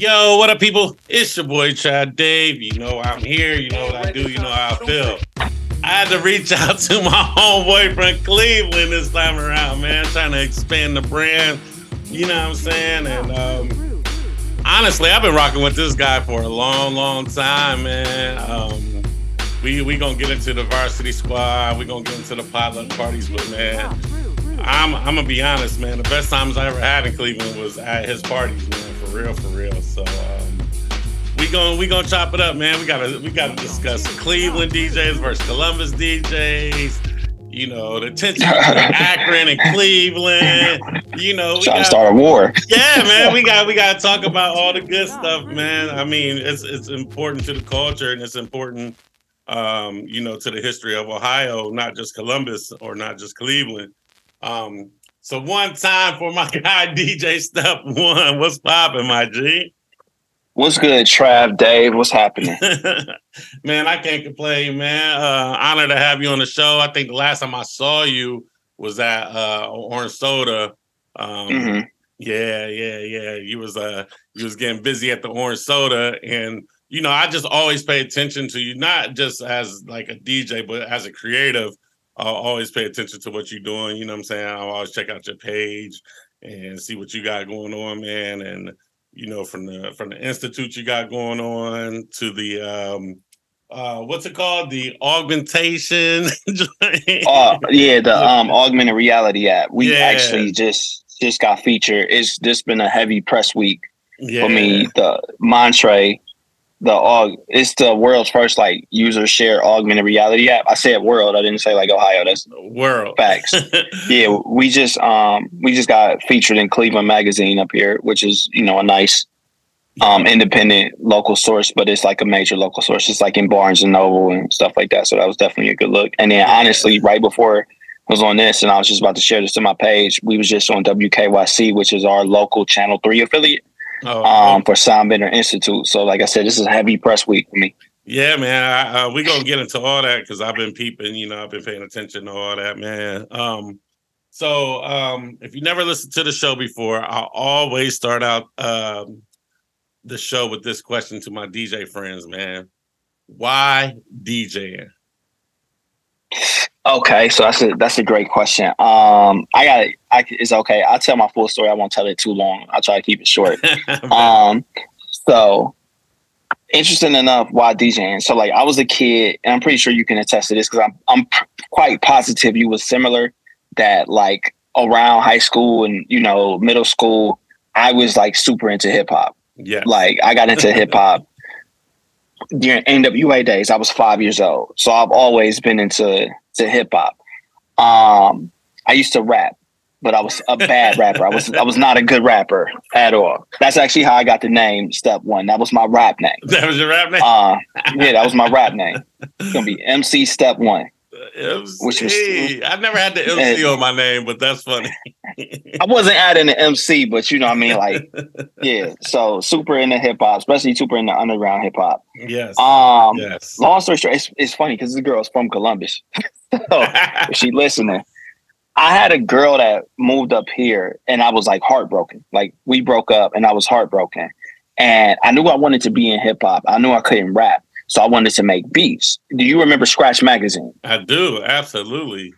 Yo, what up, people? It's your boy Trav Dave. You know I'm here. You know what I do. You know how I feel. I had to reach out to my homeboy from Cleveland this time around, man. Trying to expand the brand. You know what I'm saying? And um, honestly, I've been rocking with this guy for a long, long time, man. Um, we we gonna get into the varsity squad. We gonna get into the potluck parties, but man, I'm I'm gonna be honest, man. The best times I ever had in Cleveland was at his parties, man. For real, for real. So um, we gonna we gonna chop it up, man. We gotta we gotta discuss Cleveland DJs versus Columbus DJs. You know the tension between Akron and Cleveland. You know, we Trying to got- start a war. yeah, man, we got we got to talk about all the good stuff, man. I mean, it's it's important to the culture and it's important, um, you know, to the history of Ohio, not just Columbus or not just Cleveland. Um, so one time for my guy DJ Step One, what's popping, my G? What's good, Trav, Dave? What's happening? man, I can't complain, man. Uh, honor to have you on the show. I think the last time I saw you was at uh, Orange Soda. Um, hmm Yeah, yeah, yeah. You was uh you was getting busy at the orange soda and you know, I just always pay attention to you, not just as like a DJ, but as a creative. I'll always pay attention to what you're doing. You know what I'm saying? I'll always check out your page and see what you got going on, man. And you know, from the from the institute you got going on to the um uh what's it called? The augmentation. Uh, yeah, the um augmented reality app. We Yeah. actually just just got featured. It's just been a heavy press week yeah. for me. The Montre, the aug, it's the world's first like user share augmented reality app. I said world. I didn't say like Ohio. That's world. facts. yeah, we just um we just got featured in Cleveland Magazine up here, which is you know a nice um independent local source, but it's like a major local source. It's like in Barnes and Noble and stuff like that. So that was definitely a good look. And then honestly, right before I was on this, and I was just about to share this to my page, we was just on WKYC, which is our local Channel Three affiliate Oh, um for Soundbender Institute. So like I said, this is a heavy press week for me. Yeah, man. I, uh, we gonna get into all that because I've been peeping. You know, I've been paying attention to all that, man. Um, so um, if you never listened to the show before, I always start out um, the show with this question to my DJ friends, man. Why DJing? Okay, so that's a that's a great question. Um, I got I it's okay. I'll tell my full story. I won't tell it too long. I'll try to keep it short. Um, so interesting enough, why DJing? So like, I was a kid, and I'm pretty sure you can attest to this because I'm I'm p- quite positive you was similar. That like around high school and you know middle school, I was like super into hip hop. yeah, Like I got into hip hop during NWA days. I was five years old, so I've always been into to hip hop. Um, I used to rap, but I was a bad rapper. I was I was not a good rapper at all. That's actually how I got the name Step One. That was my rap name. that was your rap name. Uh, yeah, that was my rap name. It's gonna be MC Step One. MC. which was- I never had the MC on my name, but that's funny. I wasn't adding the MC, but you know what I mean. Like, yeah. So super into hip hop, especially super into underground hip hop. yes, Um, yes. long story short, it's, it's funny because this girl is from Columbus. so she listening, I had a girl that moved up here, and I was like heartbroken. Like we broke up, and I was heartbroken. And I knew I wanted to be in hip hop. I knew I couldn't rap, so I wanted to make beats. Do you remember Scratch Magazine? I do absolutely.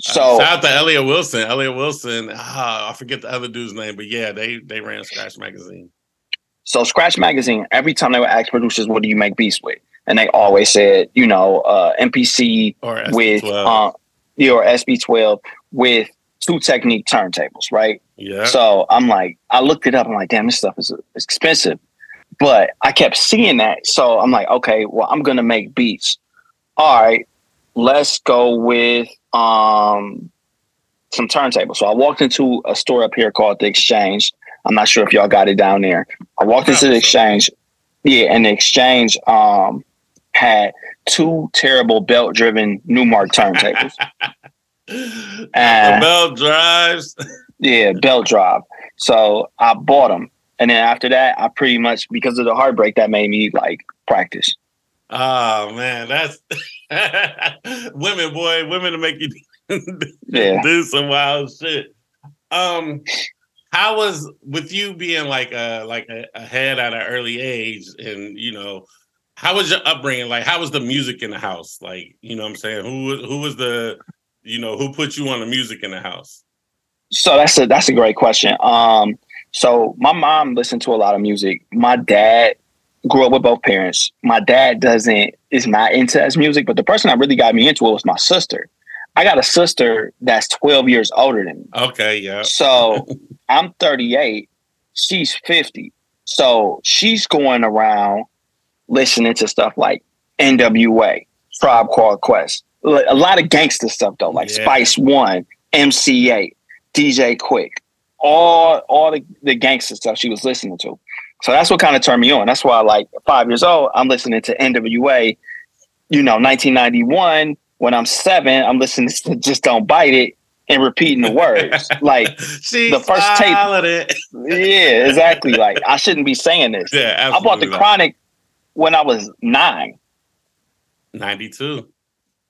So Uh, shout out to Elliott Wilson. Elliott Wilson. ah, I forget the other dude's name, but yeah, they they ran Scratch Magazine. So Scratch Magazine, every time they would ask producers, "What do you make beats with?" and they always said, you know, uh, MPC Or with SP-12. uh, yeah, or SP-12 with two Technics turntables, right? yeah. So I'm like, I looked it up. I'm like, damn, this stuff is expensive, but I kept seeing that. So I'm like, okay, well, I'm gonna make beats. All right, let's go with um some turntables. So I walked into a store up here called the Exchange. I'm not sure if y'all got it down there. I walked into the Exchange. Yeah, and the Exchange um had two terrible belt driven Numark turntables. the Uh, bell drives. Yeah, belt drive. So I bought them, and then after that, I pretty much because of the heartbreak that made me like practice. Oh man, that's women, boy, women to make you Yeah. do some wild shit. Um, how was with you being like a like a, a head at an early age, and you know, how was your upbringing? Like, how was the music in the house? Like, you know, what I'm saying, who who was the, you know, who put you on the music in the house? So that's a that's a great question. Um, so my mom listened to a lot of music. My dad grew up with both parents. My dad doesn't is not into as music, but the person that really got me into it was my sister. I got a sister that's 12 years older than me. Okay, yeah. So I'm 38, she's 50. So she's going around listening to stuff like NWA, Tribe Called Quest, a lot of gangster stuff though, like yeah. Spice One, MC Eiht, DJ Quik, all all the, the gangster stuff she was listening to. So that's what kind of turned me on. That's why, like five years old, I'm listening to NWA. You know, 1991 when I'm seven, I'm listening to Just Don't Bite It and repeating the words. Like the first tape. It. yeah, exactly. Like I shouldn't be saying this. Yeah, I bought the. Chronic when I was nine. 92.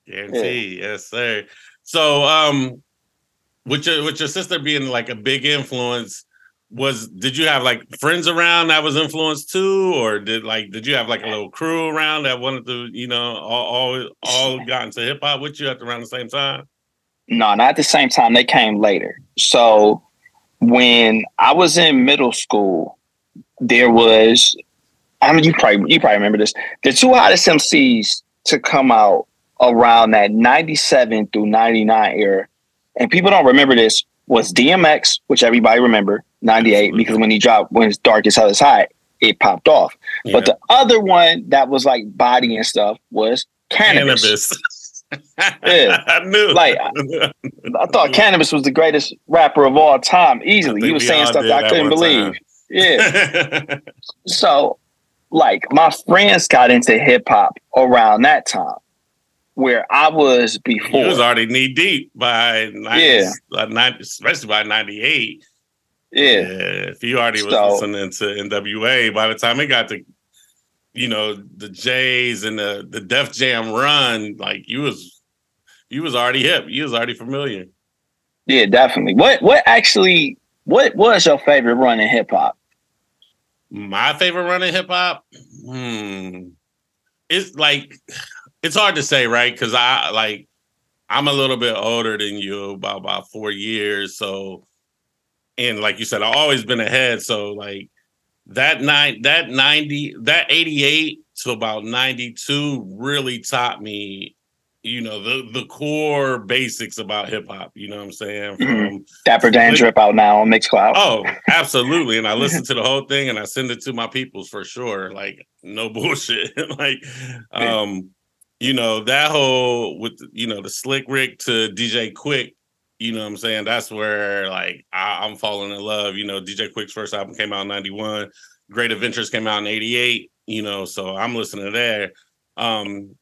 Guarantee. Yeah. Yes, sir. So um with your with your sister being like a big influence, was did you have like friends around that was influenced too? Or did like did you have like a little crew around that wanted to you know all all, all got into hip-hop with you at around the same time? No not at the same time. They came later. So when i was in middle school there was i mean you probably you probably remember this. The two hottest mcs to come out around that 97 through 99 era and people don't remember this was dmx which everybody remember 98 because when he dropped when it's dark as hell is hot, it popped off. Yeah. But the other one that was like body and stuff was Canibus. Canibus. yeah, I knew. Like I, I thought Canibus was the greatest rapper of all time, easily. He was saying stuff that I couldn't believe. Time. Yeah. so, like, my friends got into hip hop around that time, where I was before. He was already knee deep by 90, yeah, uh, 90, especially by ninety eight. Yeah. If you already was so, listening to NWA, by the time it got to, you know, the Jays and the the Def Jam run, like you was you was already hip. You was already familiar. Yeah, definitely. What what actually what was your favorite run in hip hop? My favorite run in hip hop? Hmm. It's like it's hard to say, right? Because I like I'm a little bit older than you, about about four years. So and like you said, I've always been ahead. So like that nine, that ninety, that eighty eight to about ninety two really taught me, you know, the the core basics about hip hop. You know what I'm saying? Mm-hmm. From mm-hmm. Dapper Dan drip out now on Mixcloud. Oh, absolutely. And I listen to the whole thing and I send it to my peoples for sure. Like no bullshit. like, um, you know that whole with you know the Slick Rick to DJ Quik, you know what I'm saying? That's where like I, am falling in love. You know, DJ Quik's first album came out in 91. Great Adventures came out in 88, you know, so I'm listening to that. Um,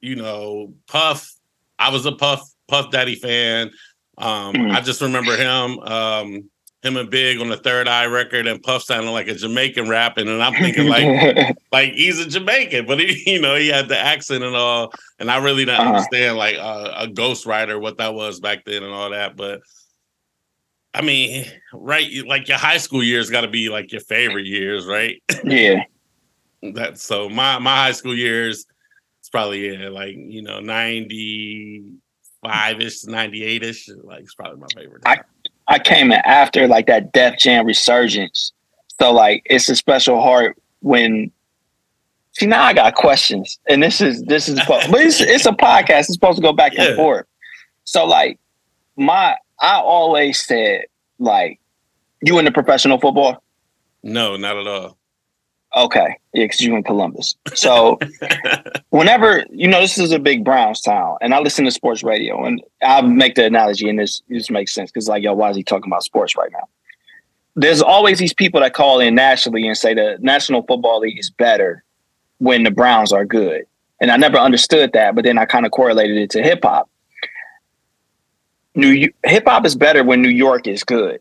you know, Puff, I was a Puff Puff Daddy fan. Um, mm. I just remember him. Um, him and Big on the Third Eye record, and Puff sounding like a Jamaican rapping, and I'm thinking like, like he's a Jamaican, but he, you know, he had the accent and all, and I really didn't uh-huh. understand like uh, a ghostwriter what that was back then and all that. But I mean, right, like your high school years got to be like your favorite years, right? Yeah. that so my my high school years, it's probably yeah, like you know ninety five ish, ninety eight ish, like it's probably my favorite. I- I came in after like that Def Jam resurgence. So like it's a special heart when see now I got questions. And this is this is but it's it's a podcast. It's supposed to go back and forth. So like my I always said like you into professional football? No, not at all. Okay, yeah, because you're in Columbus. So whenever you know this is a big Browns town, and I listen to sports radio, and I'll make the analogy, and this this makes sense because like yo, why is he talking about sports right now? There's always these people that call in nationally and say the National Football League is better when the Browns are good, and I never understood that, but then I kind of correlated it to hip hop. New hip hop is better when New York is good.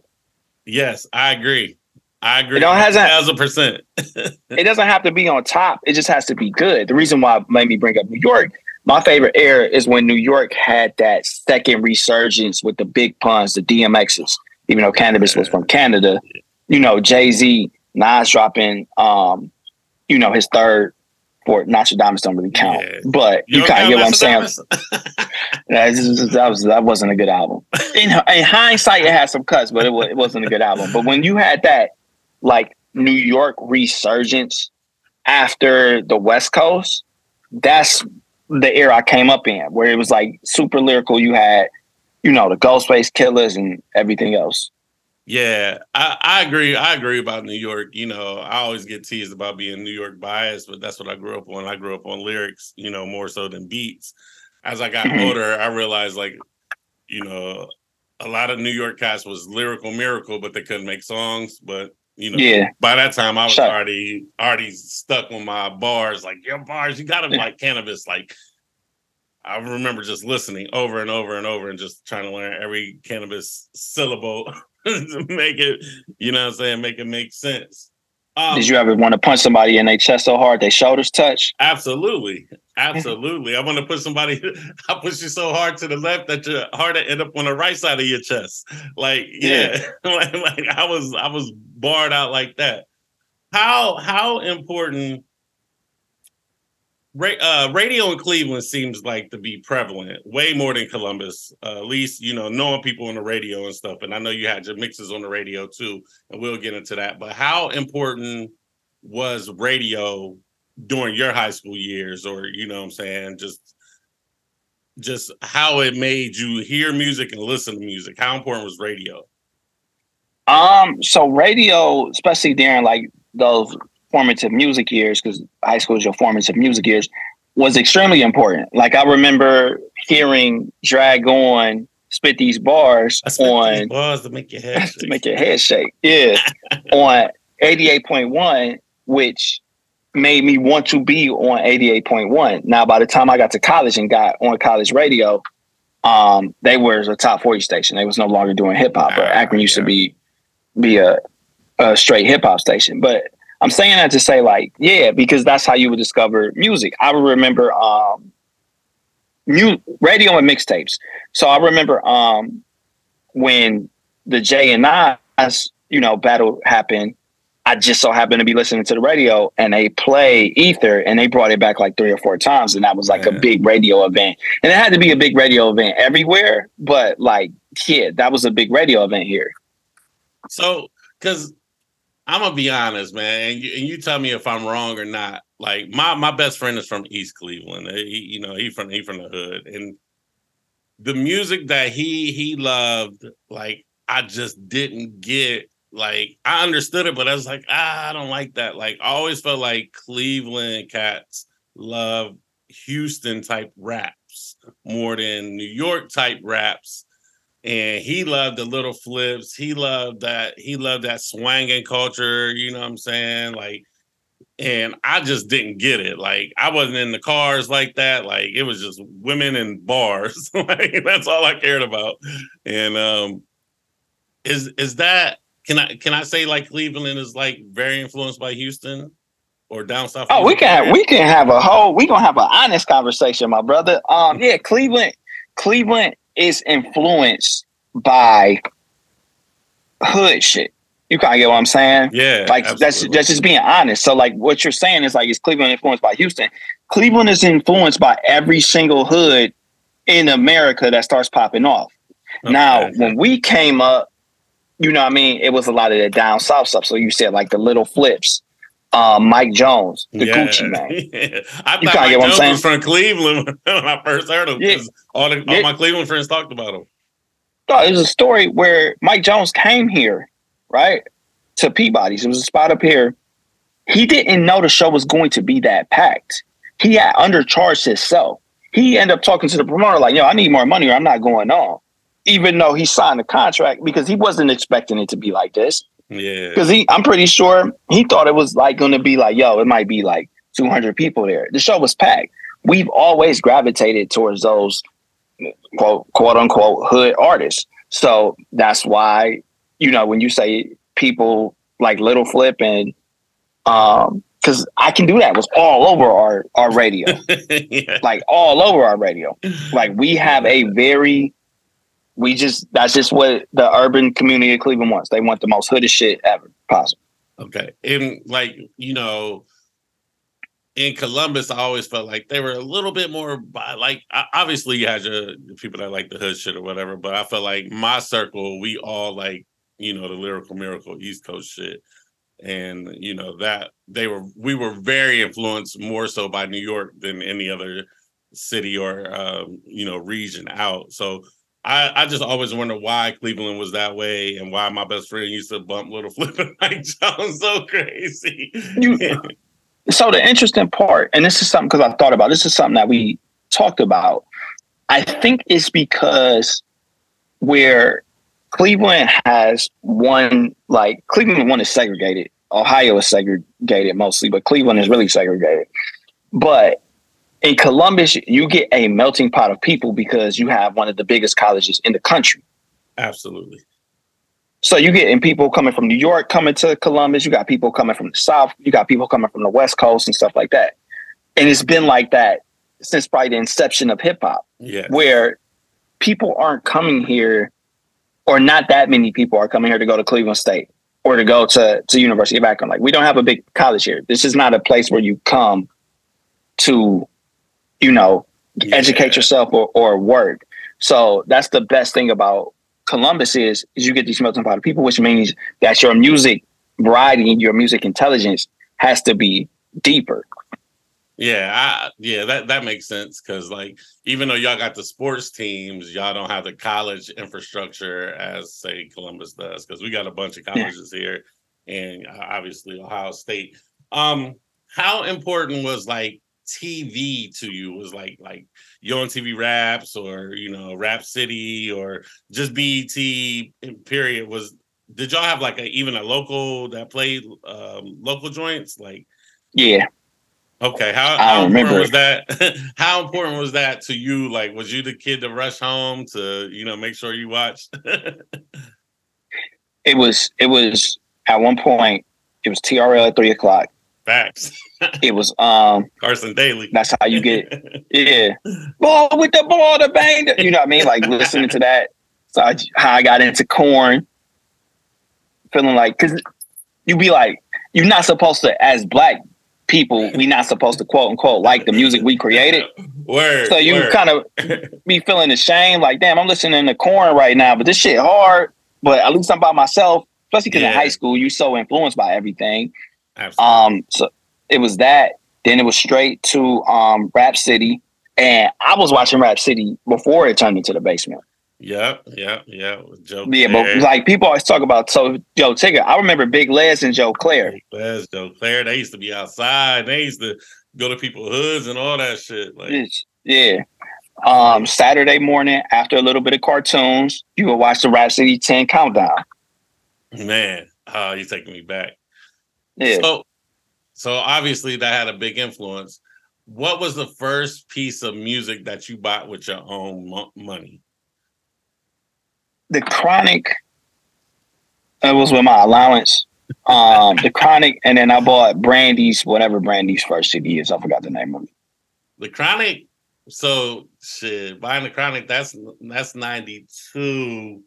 Yes, I agree. I agree. It don't has thousand percent. it doesn't have to be on top. It just has to be good. The reason why I made me bring up New York, my favorite era is when New York had that second resurgence with the big puns, the DMXs, even though Canibus was from Canada. You know, Jay Z, Nas dropping, um, you know, his third for Nastradamus don't really count, yeah. but you, you kind of get what I'm saying. that, that was that wasn't a good album. In, in hindsight, it had some cuts, but it, was, it wasn't a good album. But when you had that like New York resurgence after the West Coast, that's the era I came up in, where it was like super lyrical. You had, you know, the Ghostface Killahs and everything else. Yeah, I, I agree. I agree about New York. You know, I always get teased about being New York biased, but that's what I grew up on. I grew up on lyrics, you know, more so than beats. As I got mm-hmm. older, I realized like, you know, a lot of New York cast was lyrical miracle, but they couldn't make songs. But you know, yeah. By that time, I was Shut. already already stuck on my bars. Like your bars, you got to like Canibus. Like I remember just listening over and over and over and just trying to learn every Canibus syllable to make it, you know what I'm saying, make it make sense. Um, Did you ever want to punch somebody in their chest so hard their shoulders touch? Absolutely. Absolutely. I want to put somebody, I push you so hard to the left that your heart end up on the right side of your chest. Like, yeah, yeah. like, like I was, I was barred out like that. How, how important uh, radio in Cleveland seems like to be prevalent, way more than Columbus. Uh, at least you know knowing people on the radio and stuff. And I know you had your mixes on the radio too, and we'll get into that. But how important was radio during your high school years, or you know, what I'm saying just just how it made you hear music and listen to music? How important was radio? Um, so radio, especially during like those formative music years, because high school is your formative music years, was extremely important. Like I remember hearing Drag On spit these bars on these bars to make your head to make your head shake. Yeah, on eighty eight point one, which made me want to be on eighty eight point one. Now, by the time I got to college and got on college radio, um, they were a top forty station. They was no longer doing hip hop. But Akron used yeah. to be be a, a straight hip hop station. But I'm saying that to say like, yeah, because that's how you would discover music. I would remember um mu- radio and mixtapes. So I remember um when the J and Nas, you know, battle happened, I just so happened to be listening to the radio and they play Ether and they brought it back like three or four times. And that was like yeah. a big radio event. And it had to be a big radio event everywhere. But like, yeah, that was a big radio event here. So, because I'm gonna be honest, man, and you, and you tell me if I'm wrong or not. Like my my best friend is from East Cleveland. He, you know, he from he from the hood, and the music that he he loved, like I just didn't get. Like I understood it, but I was like, ah, I don't like that. Like I always felt like Cleveland cats love Houston type raps more than New York type raps and he loved the little flips. He loved that. He loved that swanging culture. You know what I'm saying? Like, and I just didn't get it. Like, I wasn't in the cars like that. Like, it was just women and bars. like, that's all I cared about. And um, is is that? Can I can I say like Cleveland is like very influenced by Houston? or down south. Oh, we can we can have a whole we gonna have an honest conversation, my brother. Um, yeah, Cleveland, Cleveland is influenced by hood shit. You kind of get what I'm saying? Yeah. Like absolutely. that's that's just being honest. So like what you're saying is like is Cleveland influenced by Houston? Cleveland is influenced by every single hood in America that starts popping off. Okay. Now, when we came up, you know what I mean, it was a lot of the down south stuff. So you said like the little flips, uh, Mike Jones, the yeah. Gucci Mane. yeah. I you thought Mike Jones was from Cleveland when I first heard him. Yeah. All, the, all my Cleveland friends talked about him. No, it was a story where Mike Jones came here, right, to Peabody's. It was a spot up here. He didn't know the show was going to be that packed. He had undercharged himself. He ended up talking to the promoter like, "Yo, I need more money, or I'm not going on." Even though he signed the contract because he wasn't expecting it to be like this. Yeah. Because he, I'm pretty sure he thought it was like going to be like, yo, it might be like 200 people there. The show was packed. We've always gravitated towards those quote quote unquote hood artists. So that's why you know when you say people like Little Flip and um because I can do that was all over our our radio, yeah. like all over our radio. Like we have a very we just that's just what the urban community of Cleveland wants. They want the most hooded shit ever possible. Okay. And like, you know, in Columbus, I always felt like they were a little bit more like obviously you had your people that like the hood shit or whatever, but I felt like my circle, we all like, you know, the lyrical miracle East Coast shit. And you know, that they were we were very influenced more so by New York than any other city or um, you know, region out. So I, I just always wonder why Cleveland was that way and why my best friend used to bump Little Flip and Mike Jones so crazy. so the interesting part, and this is something because I thought about this is something that we talked about. I think it's because where Cleveland has one like Cleveland one is segregated. Ohio is segregated mostly, but Cleveland is really segregated. But in Columbus, you get a melting pot of people because you have one of the biggest colleges in the country. Absolutely. So you getting people coming from New York coming to Columbus. You got people coming from the South. You got people coming from the West Coast and stuff like that. And it's been like that since probably the inception of hip hop. Yeah. Where people aren't coming here, or not that many people are coming here to go to Cleveland State or to go to to University of Akron. Like we don't have a big college here. This is not a place where you come to you know, yeah. educate yourself or, or work. So that's the best thing about Columbus is, is you get these melting pot of people, which means that your music variety and your music intelligence has to be deeper. Yeah, I, yeah, that that makes sense because like even though y'all got the sports teams, y'all don't have the college infrastructure as say Columbus does because we got a bunch of colleges yeah. here and obviously Ohio State. Um, how important was like TV to you was like like you on TV Raps or you know Rap City or just BET period was did y'all have like a even a local that played um, local joints? Like yeah. okay how, how important was that how important was that to you? Like was you the kid to rush home to you know make sure you watched it was it was at one point it was TRL at three o'clock Facts. it was um Carson Daly. That's how you get yeah. Ball with the ball, the bang. You know what I mean? Like listening to that. So I, how I got into Korn. Feeling like because you be like, you're not supposed to, as black people, we not supposed to quote unquote like the music we created. Word. So you kind of be feeling ashamed, like, damn, I'm listening to Korn right now, but this shit hard. But at least I'm by myself. Especially because yeah. in high school, you're so influenced by everything. Absolutely. Um, so it was that. Then it was straight to um, Rap City, and I was watching Rap City before it turned into the basement. Yep, yep, yep. Joe. Yeah, Claire. but like people always talk about so Joe Tigger. I remember Big Les and Joe Clair. Big Les, Joe Clair. They used to be outside. They used to go to people's hoods and all that shit. Like, yeah. Um, Saturday morning after a little bit of cartoons, you would watch the Rap City 10 countdown. Man, oh, you're taking me back. Yeah. So, so obviously that had a big influence. What was the first piece of music that you bought with your own mo- money? The Chronic. It was with my allowance. Um, the Chronic, and then I bought Brandy's whatever Brandy's first CD is. I forgot the name of it. The Chronic. So shit, buying the Chronic. That's that's ninety two.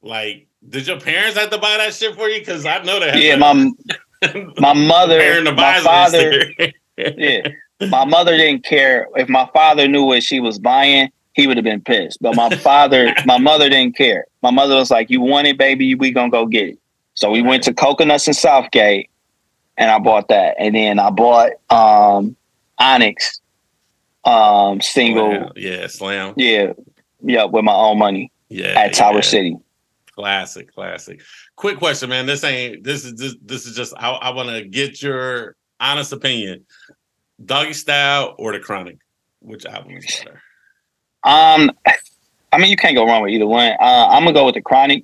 Like, did your parents have to buy that shit for you? Because I know that. Yeah, my my mother, my father, yeah, my mother didn't care if my father knew what she was buying. He would have been pissed. But my father, my mother didn't care. My mother was like, "You want it, baby? We gonna go get it." So we went to Coconuts in Southgate, and I bought that. And then I bought um Onyx um single. Wow. Yeah, slam. Yeah, yeah, with my own money. Yeah, at Tower yeah. City. Classic, classic. Quick question, man. This ain't this is this, this is just I, I want to get your honest opinion. Doggy Style or the Chronic? Which album is better? Um, I mean, you can't go wrong with either one. Uh, I'm gonna go with the Chronic.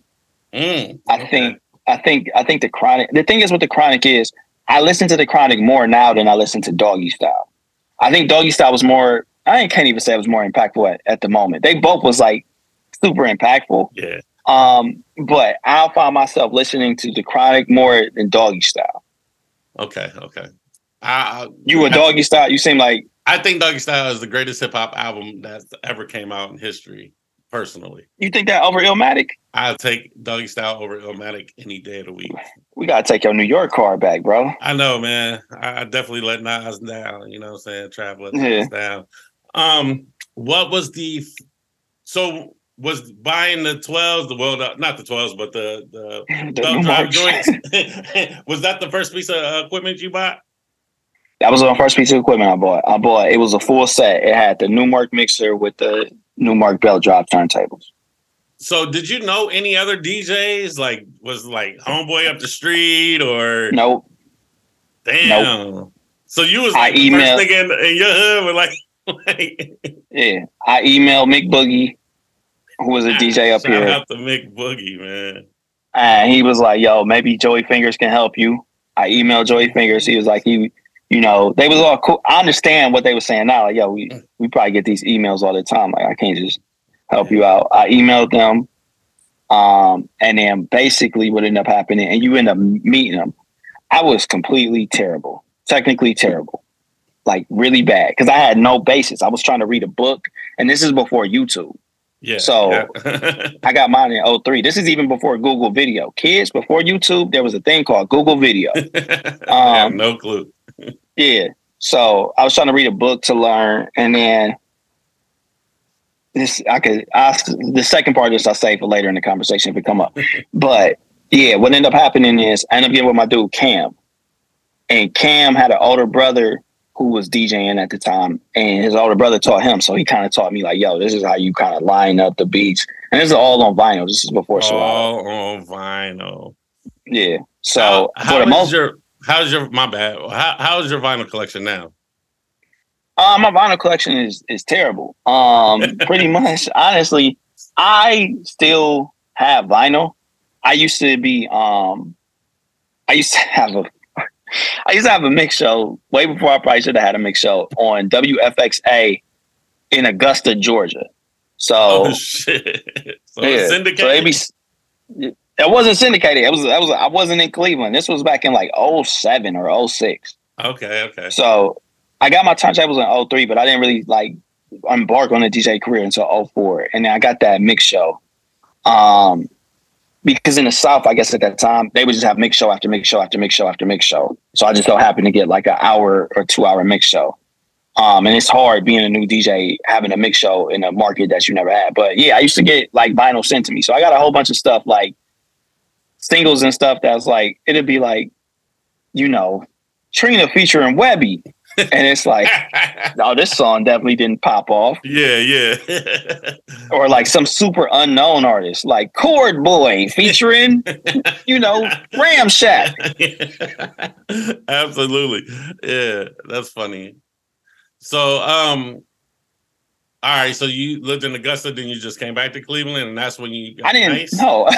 Mm, I okay. think I think I think the Chronic. The thing is with the Chronic is I listen to the Chronic more now than I listen to Doggy Style. I think Doggy Style was more. I can't even say it was more impactful at, at the moment. They both was like super impactful. Yeah. Um, but I find myself listening to the Chronic more than Doggy Style. Okay, okay. I, you a Doggy Style? You seem like I think Doggy Style is the greatest hip hop album that ever came out in history. personally. You think that over Illmatic? I'll take Doggy Style over Illmatic any day of the week. We gotta take your New York car back, bro. I know, man. I, I definitely let Nas down. You know what I'm saying? Travel let Yeah. Down. Um, what was the so was buying the 12s, the well, not the 12s, but the the The thumb drive joints. was that the first piece of uh, equipment you bought? That was the first piece of equipment I bought. I bought it was a full set. It had the Numark mixer with the Numark belt drop turntables. So did you know any other DJs? Like was like homeboy up the street or Nope. damn? So you was I like the emailed- first nigga in, in your hood with like, like Yeah. I emailed Mick Boogie, who was a DJ up shout here. out to Mick Boogie, man. And he was like, yo, maybe Joey Fingers can help you. I emailed Joey Fingers. He was like, he, you know, they was all cool. I understand what they were saying now. Like, yo, we, we probably get these emails all the time. Like, I can't just help you out. I emailed them. Um, and then basically what ended up happening, and you end up meeting them. I was completely terrible, technically terrible, like really bad. Because I had no basis. I was trying to read a book, and this is before YouTube. Yeah. So- yeah. I got mine in 03. This is even before Google Video. Kids, before YouTube, there was a thing called Google Video. I have Um, no clue. Yeah. So I was trying to read a book to learn, and then this I could ask the second part of this I'll save for later in the conversation if it come up. but yeah, what ended up happening is I ended up getting with my dude Cam. And Cam had an older brother who was DJing at the time, and his older brother taught him. So he kind of taught me like, yo, this is how you kind of line up the beats. And this is all on vinyl. This is before Serato. All on vinyl. Yeah. So how, for the most, your how's your my bad? How how's your vinyl collection now? uh, my vinyl collection is is terrible. Um, pretty much, honestly, I still have vinyl. I used to be, um, I used to have a, I used to have a mix show way before I probably should have had a mix show on WFXA in Augusta, Georgia. So Oh, shit! So yeah, so syndicated. be, it wasn't syndicated. It was, I was, I wasn't in Cleveland. This was back in like 07 or 06. okay, okay. So I got my turntables in 03, but I didn't really like embark on a DJ career until 04. And then I got that mix show. Um, because in the South, I guess at that time, they would just have mix show after mix show after mix show after mix show. So I just so happened to get like an hour or two hour mix show. Um, and it's hard being a new DJ having a mix show in a market that you never had. But yeah, I used to get like vinyl sent to me. So I got a whole bunch of stuff like singles and stuff that's like it'd be like, you know, Trina featuring Webbie. And it's like, oh, this song definitely didn't pop off. yeah, yeah. Or like some super unknown artist, like Chord Boy featuring, you know, Ramshack. Absolutely. Yeah, that's funny. So, um, all right. So you lived in Augusta, then you just came back to Cleveland, and that's when you got I didn't nice? know.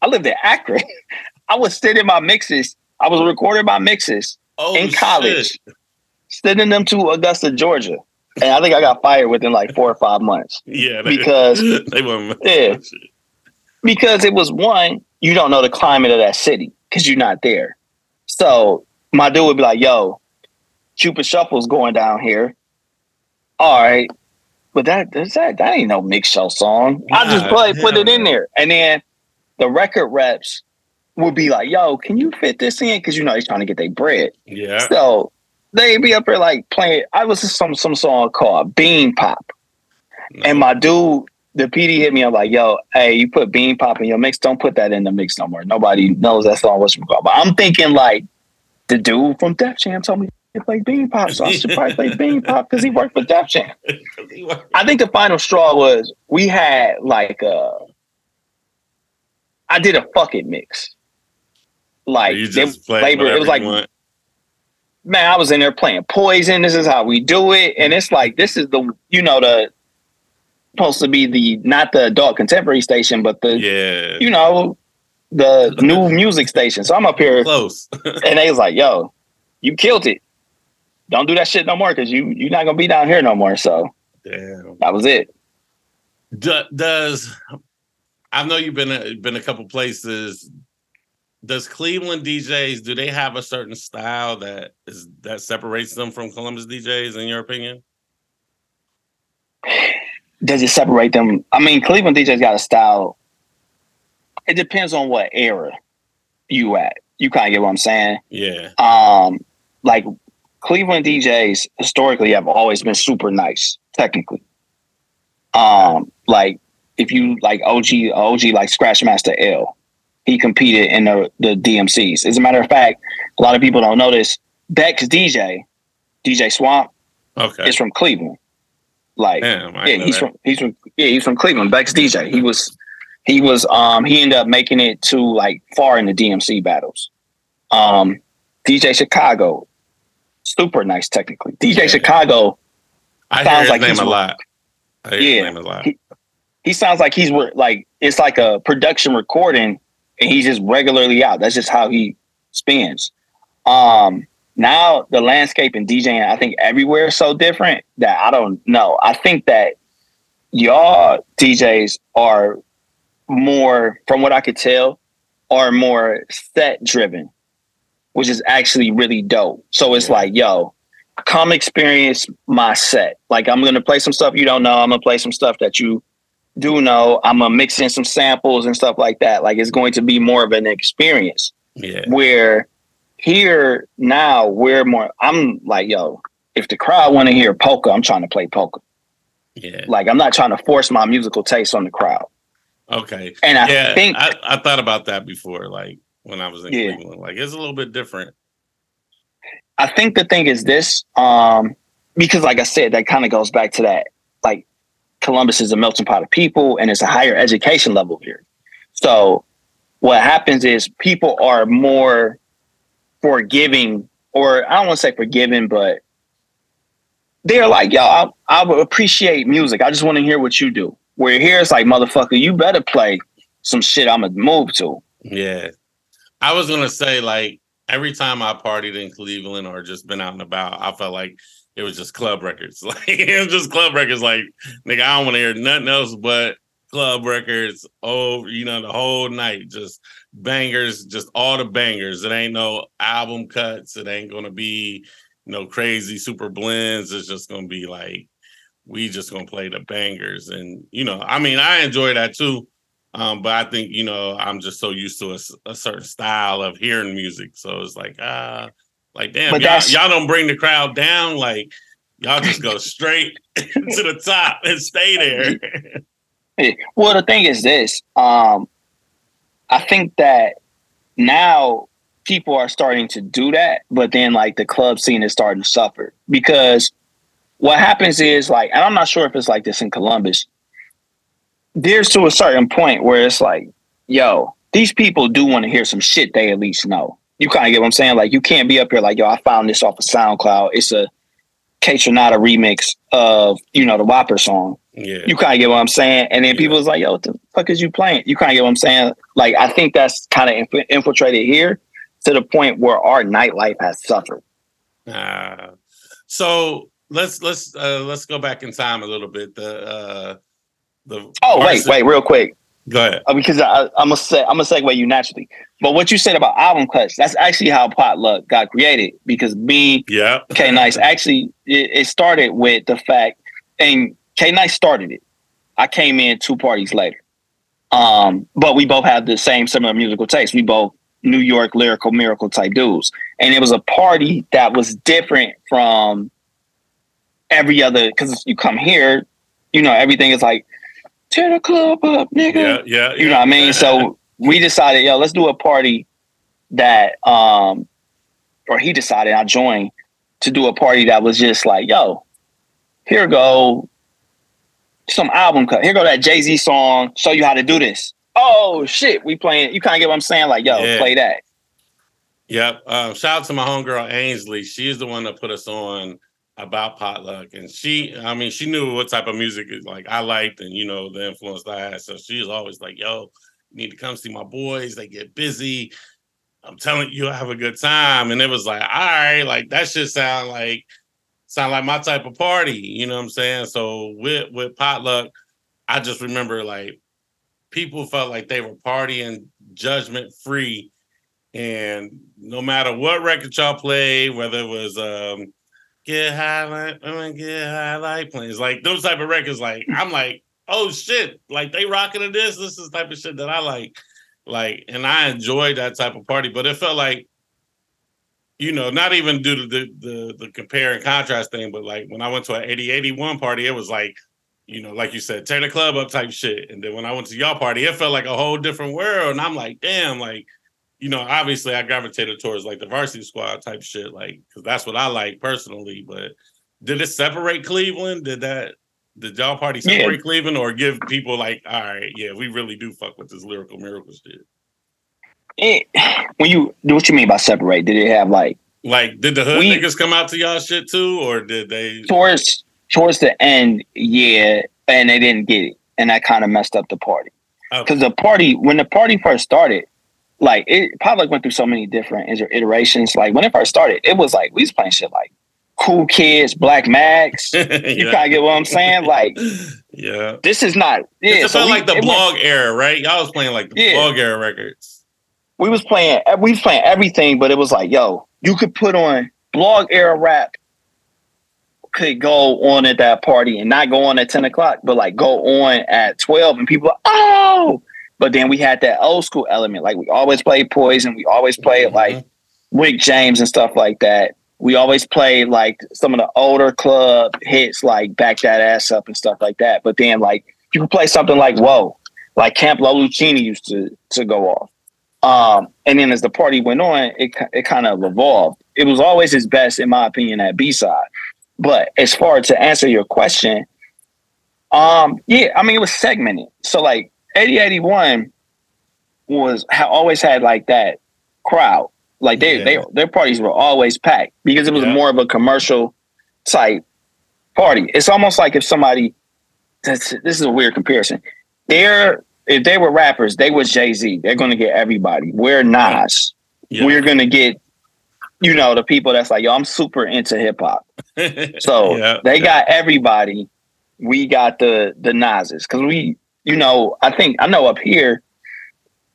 I lived in Akron. I was sitting my mixes. I was recording my mixes Oh, in shit. Sending them to Augusta, Georgia. And I think I got fired within like four or five months. Yeah, they- Because- they weren't. Yeah. because it was one, you don't know the climate of that city because you're not there. So my dude would be like, yo, Cupid Shuffle's going down here. All right. But that that's that that ain't no mix show song. I just play put it in there. And then the record reps would be like, yo, can you fit this in? Cause you know he's trying to get their bread. Yeah. So they be up there like playing. I was to some some song called Bean Pop. And my dude, the PD hit me up like, yo, hey, you put Bean Pop in your mix. Don't put that in the mix no more. Nobody knows that song was called. But I'm thinking like the dude from Def Jam told me to play Bean Pop. So I should probably play Bean Pop because he worked for Def Jam. I think the final straw was we had like uh I did a fucking mix. Like they labor- it was like want. Man, I was in there playing poison. This is how we do it. And it's like this is the you know the supposed to be the not the adult contemporary station, but the Yeah. you know the new music station. So I'm up here Close. and they was like, yo, you killed it. Don't do that shit no more because you you're not gonna be down here no more. So Damn. that was it. Do, does I know you've been a, been a couple places. Does Cleveland DJs do they have a certain style that is that separates them from Columbus DJs in your opinion? does it separate them? I mean, Cleveland DJs got a style. It depends on what era you at. You kind of get what I'm saying. Yeah. Um, like Cleveland DJs historically have always been super nice, technically. Um, like if you like OG, OG like Scratchmaster L, he competed in the the DMCs. As a matter of fact, a lot of people don't know this. Beck's DJ, DJ Swamp, Okay. is from Cleveland. Like Damn, yeah, he's that. from he's from yeah, he's from Cleveland. Beck's DJ. He was he was um he ended up making it to like far in the DMC battles. Um DJ Chicago, super nice technically. DJ Yeah. Chicago, I sounds his like name he's a lot. Yeah. his name a lot. He- he sounds like he's like it's like a production recording and he's just regularly out. That's just how he spins. Um now the landscape and DJing, I think everywhere is so different that I don't know. I think that y'all DJs are more, from what I could tell, are more set driven, which is actually really dope. So it's like, yo, come experience my set. Like I'm gonna play some stuff you don't know. I'm gonna play some stuff that you do know. I'm gonna mix in some samples and stuff like that. Like it's going to be more of an experience Yeah. where here now we're more I'm like, yo, if the crowd want to hear polka, I'm trying to play polka. Yeah. Like I'm not trying to force my musical taste on the crowd. Okay. And I yeah. think I, I thought about that before, like when I was in Yeah. Cleveland. Like it's a little bit different. I think the thing is this, um, because like I said, that kind of goes back to that. Like Columbus is a melting pot of people and it's a higher education level here. So what happens is people are more forgiving, or I don't want to say forgiving, but they're like, yo, I, I would appreciate music. I just want to hear what you do. Where here it's like, motherfucker, you better play some shit I'm gonna move to. Yeah. I was gonna say like every time I partied in Cleveland or just been out and about, I felt like it was just club records. Like it was just club records. Like nigga, I don't want to hear nothing else but club records. Oh, you know, the whole night, just bangers, just all the bangers. It ain't no album cuts. It ain't gonna be no crazy super blends. It's just gonna be like we just gonna play the bangers. And you know, I mean, I enjoy that too. Um, but I think you know I'm just so used to a certain style of hearing music, so it's like ah, like damn, y'all, y'all don't bring the crowd down, like y'all just go straight to the top and stay there. Yeah. Well, the thing is this. Um, I think that now people are starting to do that, but then like the club scene is starting to suffer because what happens is like, and I'm not sure if it's like this in Columbus. There's to a certain point where it's like, yo, these people do want to hear some shit they at least know. You kind of get what I'm saying? Like, you can't be up here like, yo, I found this off of SoundCloud. It's a Kaytranada remix of, you know, the Whopper song yeah, you kind of get what I'm saying. And then Yeah. people's like, yo, what the fuck is you playing? You kind of get what I'm saying. Like, I think that's kind of inf- infiltrated here to the point where our nightlife has suffered. Uh, so let's let's uh, let's go back in time a little bit. The uh, the Oh, wait, wait, real quick. Go ahead. Uh, because I, I'm gonna say I'm gonna segue you naturally. But what you said about album cuts, that's actually how Potluck got created. Because me, Yeah, K Nice, actually, it, it started with the fact, and K Nice started it. I came in two parties later. Um, but we both had the same similar musical taste. We both New York lyrical miracle type dudes. And it was a party that was different from every other because you come here, you know, everything is like tear the club up, nigga. yeah, yeah. You know what I mean? So we decided, yo, let's do a party that um or he decided I joined to do a party that was just like, yo, here go some album cut. Here go that Jay-Z song, show you how to do this. Oh shit, we playing you kind of get what I'm saying? Like, yo, Yeah. play that. Yep. Um, shout out to my homegirl Ainsley. She's the one that put us on about potluck, and she, I mean, she knew what type of music like I liked, and you know the influence I had. So she was always like, "Yo, you need to come see my boys. They get busy. I'm telling you, you'll have a good time." And it was like, "All right, like that should sound like sound like my type of party." You know what I'm saying? So with with potluck, I just remember like people felt like they were partying judgment free and no matter what record y'all played, whether it was um, get high like I'm gonna get high like planes. Like those type of records, like I'm like, oh shit, like they rocking to this. This is the type of shit that I like. Like, and I enjoyed that type of party, but it felt like, you know, not even due to the the, the compare and contrast thing, but like when I went to an 80 81 party, it was like, you know, like you said, turn the club up type shit. And then when I went to y'all party, it felt like a whole different world. And I'm like, damn, like you know, obviously I gravitated towards like the varsity squad type shit, like because that's what I like personally. But did it separate Cleveland? Did that did y'all party separate yeah. Cleveland or give people like, all right, yeah, we really do fuck with this lyrical miracles shit? It, when you what you mean by separate? Did it have like like did the hood we, niggas come out to y'all shit too, or did they towards towards the end? Yeah, and they didn't get it, and that kind of messed up the party because okay. the party when the party first started like it probably went through so many different iterations. Like when it first started, it was like we was playing shit like Cool Kids, Black Mags. yeah. You kind of get what I'm saying? Like, yeah, this is not. Yeah, it so felt we, like the blog went, era, right? Y'all was playing like the yeah. blog era records. We was playing. We was playing everything, but it was like, yo, you could put on blog era rap. Could go on at that party and not go on at ten o'clock, but like go on at twelve, and people, are, oh, but then we had that old school element. Like we always played Poison. We always played mm-hmm. like Rick James and stuff like that. We always played like some of the older club hits, like Back That Ass Up and stuff like that. But then like you could play something like Whoa, like Camp Lo Luchini used to to go off. Um, and then as the party went on, it it kind of evolved. It was always his best, in my opinion, at B side. But as far to answer your question, um, yeah, I mean it was segmented. So like 8081 was always had like that crowd. Like they, yeah. they their parties were always packed because it was yeah. more of a commercial type party. It's almost like if somebody this is a weird comparison. They're if they were rappers, they was Jay Z. They're gonna get everybody. We're Nas. Yeah. We're gonna get, you know, the people that's like, yo, I'm super into hip hop. So they got everybody. We got the the Nas's because we you know, I think I know up here,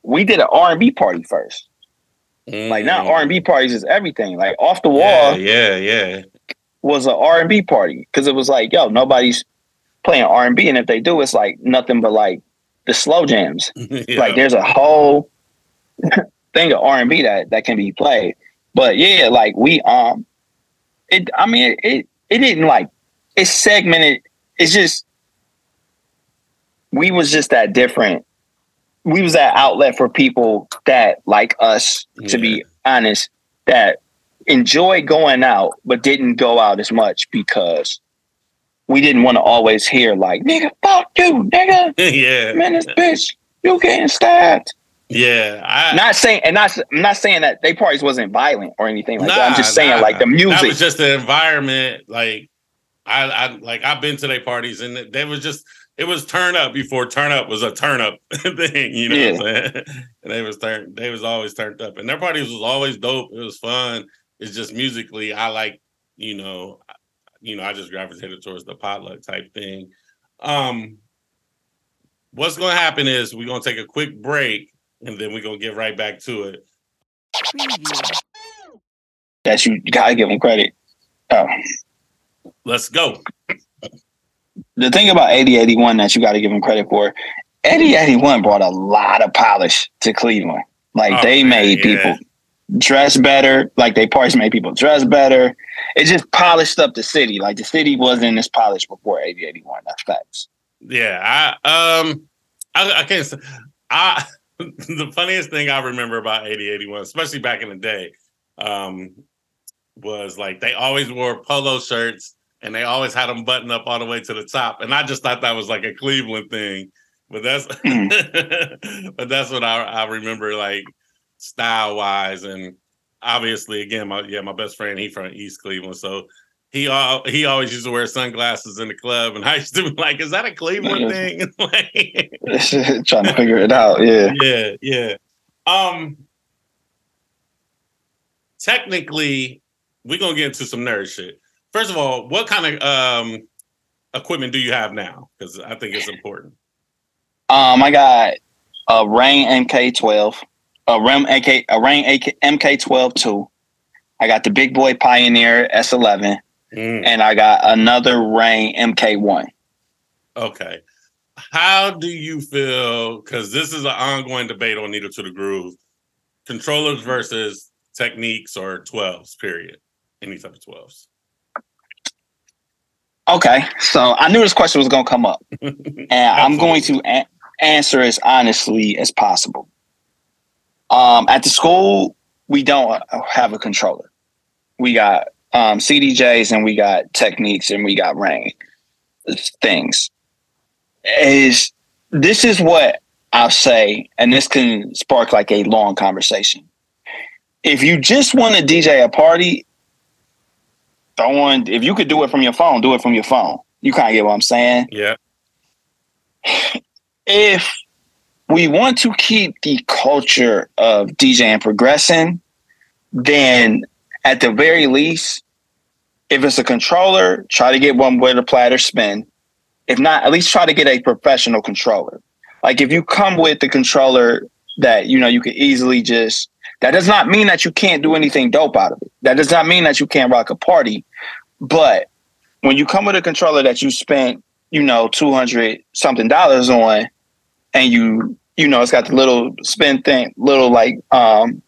we did an R and B party first. Mm. Like now, R and B parties is everything. Like off the wall, yeah, yeah, yeah. was an R and B party because it was like, yo, nobody's playing R and B, and if they do, it's like nothing but like the slow jams. yeah. Like there's a whole thing of R and B that that can be played. But yeah, like we um, it. I mean, it it, it didn't like it's segmented. It's just we was just that different. We was that outlet for people that like us, yeah. to be honest, that enjoy going out, but didn't go out as much because we didn't want to always hear like, nigga, fuck you, nigga. yeah. Man, this bitch, you getting stabbed. Yeah, I, not saying, and not I'm not saying that they parties wasn't violent or anything like nah, that. I'm just saying, nah, like the music. That was just the environment. Like I, I like I've been to their parties, and they was just it was turn up before turn up was a turn up thing, you know yeah. what I'm? And they was turned they was always turned up. And their parties was always dope. It was fun. It's just musically, I like, you know, you know, I just gravitated towards the potluck type thing. Um what's gonna happen is we're gonna take a quick break and then we're gonna get right back to it. Yes, you gotta give them credit. Oh. Let's go the thing about 8081 that you got to give him credit for, 8081 brought a lot of polish to Cleveland. Like oh, they man, made yeah. people dress better. Like they parts made people dress better. It just polished up the city. Like the city wasn't as polished before 8081. That's facts. Yeah, I um, I, I can't. Say, I the funniest thing I remember about 8081, especially back in the day, um, was like they always wore polo shirts and they always had them button up all the way to the top. And I just thought that was like a Cleveland thing. But that's hmm. but that's what I, I remember like style wise. And obviously again, my yeah, my best friend, he from East Cleveland. So he all he always used to wear sunglasses in the club, and I used to be like, "Is that a Cleveland thing?" Trying to figure it out, yeah, yeah, yeah. Um, technically, we're gonna get into some nerd shit first of all, what kind of um, equipment do you have now? Because I think it's important. Um, I got a Rane MK12, a Rem AK, a Rane AK, MK12 two. I got the Big Boy Pioneer S11. mm. and I got another Rane MK1. Okay. How do you feel? Because this is an ongoing debate on Needle to the Groove controllers versus Technics or 12s, period. Any type of 12s. Okay. So I knew this question was going to come up. and I'm going to a- answer as honestly as possible. Um, at the school, we don't have a controller. We got um, CDJs and we got Technics and we got Rane things. Is this is what I'll say, and this can spark like a long conversation. If you just want to DJ a party, don't want if you could do it from your phone, do it from your phone. You kind of get what I'm saying? Yeah. If we want to keep the culture of DJing progressing, then at the very least, if it's a controller, try to get one where the platter spin. If not, at least try to get a professional controller. Like if you come with the controller that you know you can easily just that does not mean that you can't do anything dope out of it. That does not mean that you can't rock a party. But when you come with a controller that you spent, you know, 200 something dollars on and you you know, it's got the little spin thing, little like um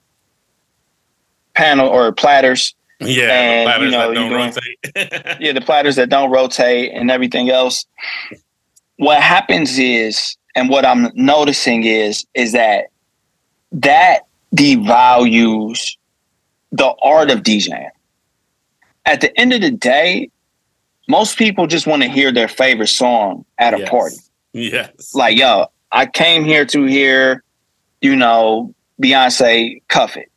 panel or platters. Yeah, and, platters you know, that don't rotate. yeah, the platters that don't rotate and everything else. What happens is, and what I'm noticing is, is that that devalues the art of DJing. At the end of the day, most people just want to hear their favorite song at a yes. party. Yes. Like, yo, I came here to hear, you know, Beyonce cuff it.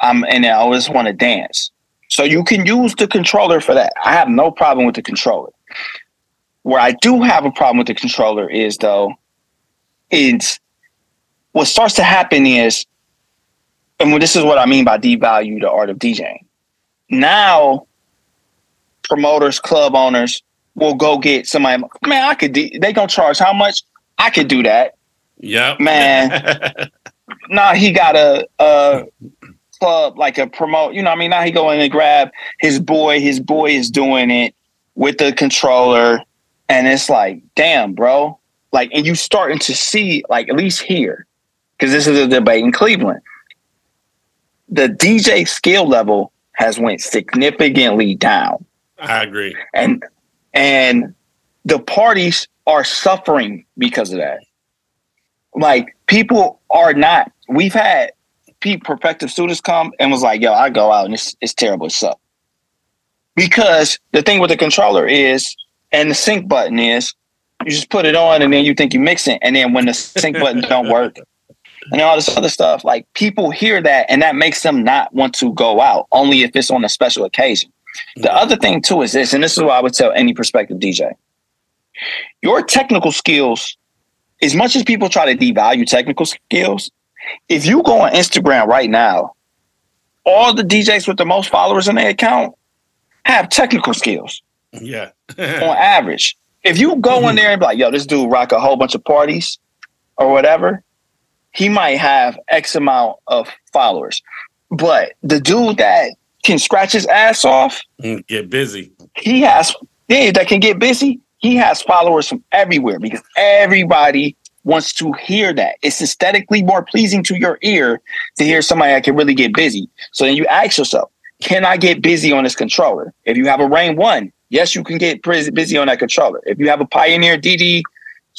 I'm and I always want to dance. So you can use the controller for that. I have no problem with the controller. Where I do have a problem with the controller is though, is what starts to happen is, and this is what I mean by devalue the art of DJing. Now, promoters, club owners will go get somebody. Man, I could. De- they gonna charge how much? I could do that. Yeah, Man. nah, he got a, a club like a promote. You know, I mean, now he go in and grab his boy. His boy is doing it with the controller, and it's like, damn, bro. Like, and you starting to see, like, at least here, because this is a debate in Cleveland. The DJ skill level has went significantly down. I agree. And and the parties are suffering because of that. Like people are not. We've had people, prospective students come and was like, "Yo, I go out and it's it's terrible. It sucks." Because the thing with the controller is, and the sync button is, you just put it on and then you think you mix it, and then when the sync button don't work, and all this other stuff, like people hear that and that makes them not want to go out, only if it's on a special occasion. The mm-hmm. other thing too is this, and this is what I would tell any prospective DJ your technical skills, as much as people try to devalue technical skills, if you go on Instagram right now, all the DJs with the most followers in their account have technical skills. Yeah. on average. If you go in mm-hmm. there and be like, yo, this dude rock a whole bunch of parties or whatever, he might have X amount of followers. But the dude that can scratch his ass off, mm, get busy. He has yeah, that can get busy he has followers from everywhere because everybody wants to hear that. It's aesthetically more pleasing to your ear to hear somebody that can really get busy. So then you ask yourself, can I get busy on this controller? If you have a Rane 1, yes, you can get busy on that controller. If you have a Pioneer DD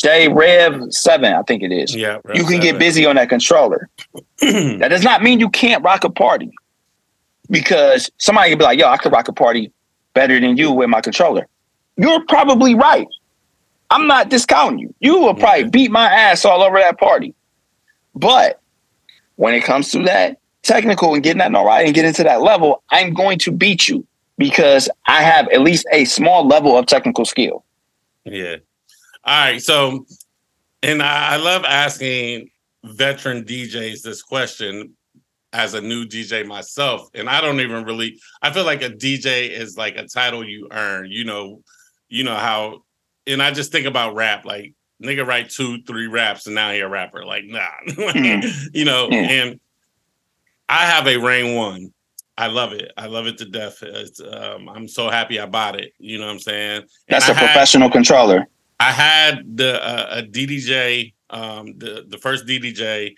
J Rev 7, I think it is, yeah, Rev you can 7. get busy on that controller. that does not mean you can't rock a party because somebody can be like, yo, I could rock a party better than you with my controller you're probably right. I'm not discounting you. You will probably beat my ass all over that party. But when it comes to that technical and getting that all right and get into that level, I'm going to beat you because I have at least a small level of technical skill. Yeah. All right. So, and I, I love asking veteran DJs this question as a new DJ myself. And I don't even really, I feel like a DJ is like a title you earn. You know, you know how, and I just think about rap, like nigga write two, three raps, and now he a rapper. Like, nah, mm. you know. Mm. And I have a Rane one. I love it. I love it to death. Um, I'm so happy I bought it. You know what I'm saying? That's and a I professional had, controller. I had the uh, a DDJ, um, the the first DDJ,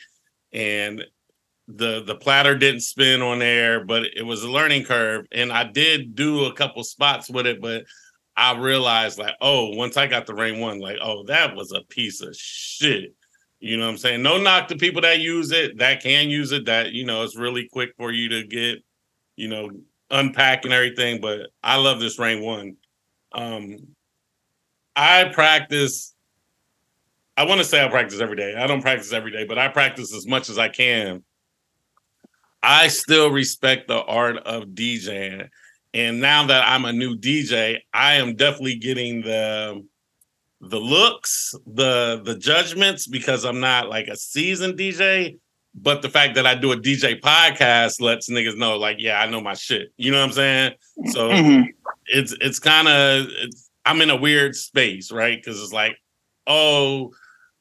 and the the platter didn't spin on air, but it was a learning curve, and I did do a couple spots with it, but I realized like, oh, once I got the Rane One, like, oh, that was a piece of shit. You know what I'm saying? No knock to people that use it, that can use it, that you know, it's really quick for you to get, you know, unpack and everything. But I love this Rane One. Um, I practice. I want to say I practice every day. I don't practice every day, but I practice as much as I can. I still respect the art of DJing. And now that I'm a new DJ, I am definitely getting the the looks, the the judgments because I'm not like a seasoned DJ, but the fact that I do a DJ podcast lets niggas know like, yeah, I know my shit. You know what I'm saying? So mm-hmm. it's it's kind of I'm in a weird space, right? Cuz it's like, oh,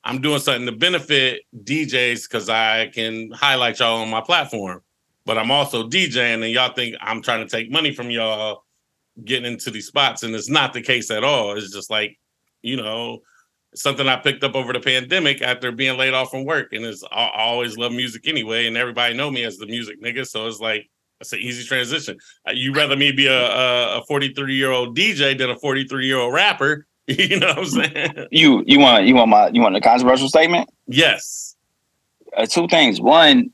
I'm doing something to benefit DJs cuz I can highlight y'all on my platform but I'm also DJing, and y'all think I'm trying to take money from y'all getting into these spots, and it's not the case at all. It's just like, you know, something I picked up over the pandemic after being laid off from work, and it's I always love music anyway, and everybody know me as the music nigga, so it's like it's an easy transition. Uh, you rather me be a a 43 year old DJ than a 43 year old rapper. you know what I'm saying? You you want you want my you want a controversial statement? Yes. Uh, two things. One,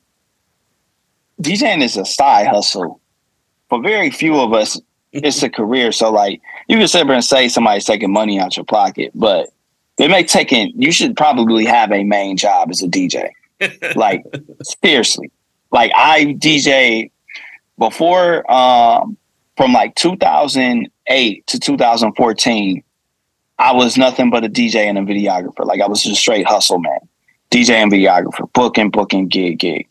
DJing is a side hustle. For very few of us, it's a career. So like you can sit there and say somebody's taking money out your pocket, but they may taking you should probably have a main job as a DJ. like seriously. Like I DJ before um from like 2008 to 2014 I was nothing but a DJ and a videographer. Like I was just straight hustle man. DJ and videographer, booking, booking, gig, gig.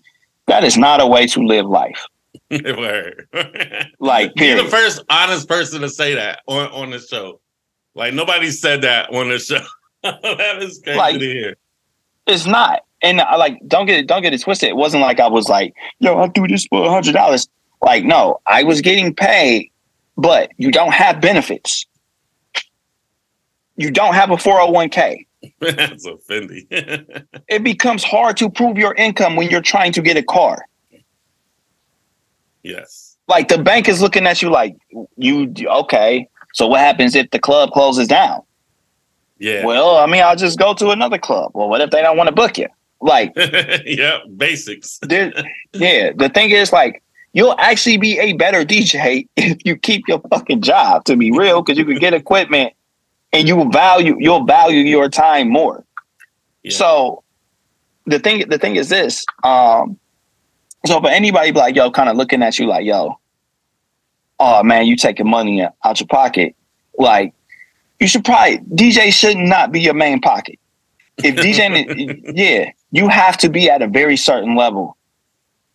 That is not a way to live life. like, you're the first honest person to say that on, on the show. Like, nobody said that on the show. that is crazy like, to hear. It's not. And I like, don't get it, don't get it twisted. It wasn't like I was like, yo, I'll do this for a hundred dollars. Like, no, I was getting paid, but you don't have benefits. You don't have a 401k. That's offending. it becomes hard to prove your income when you're trying to get a car. Yes. Like the bank is looking at you like you okay. So what happens if the club closes down? Yeah. Well, I mean, I'll just go to another club. Well, what if they don't want to book you? Like, yeah, basics. yeah, the thing is, like, you'll actually be a better DJ if you keep your fucking job. To be real, because you can get equipment and you value you'll value your time more. Yeah. So the thing the thing is this. Um, so for anybody like yo, kind of looking at you like yo, oh man, you taking money out your pocket, like you should probably DJ should not be your main pocket. If DJing, yeah, you have to be at a very certain level,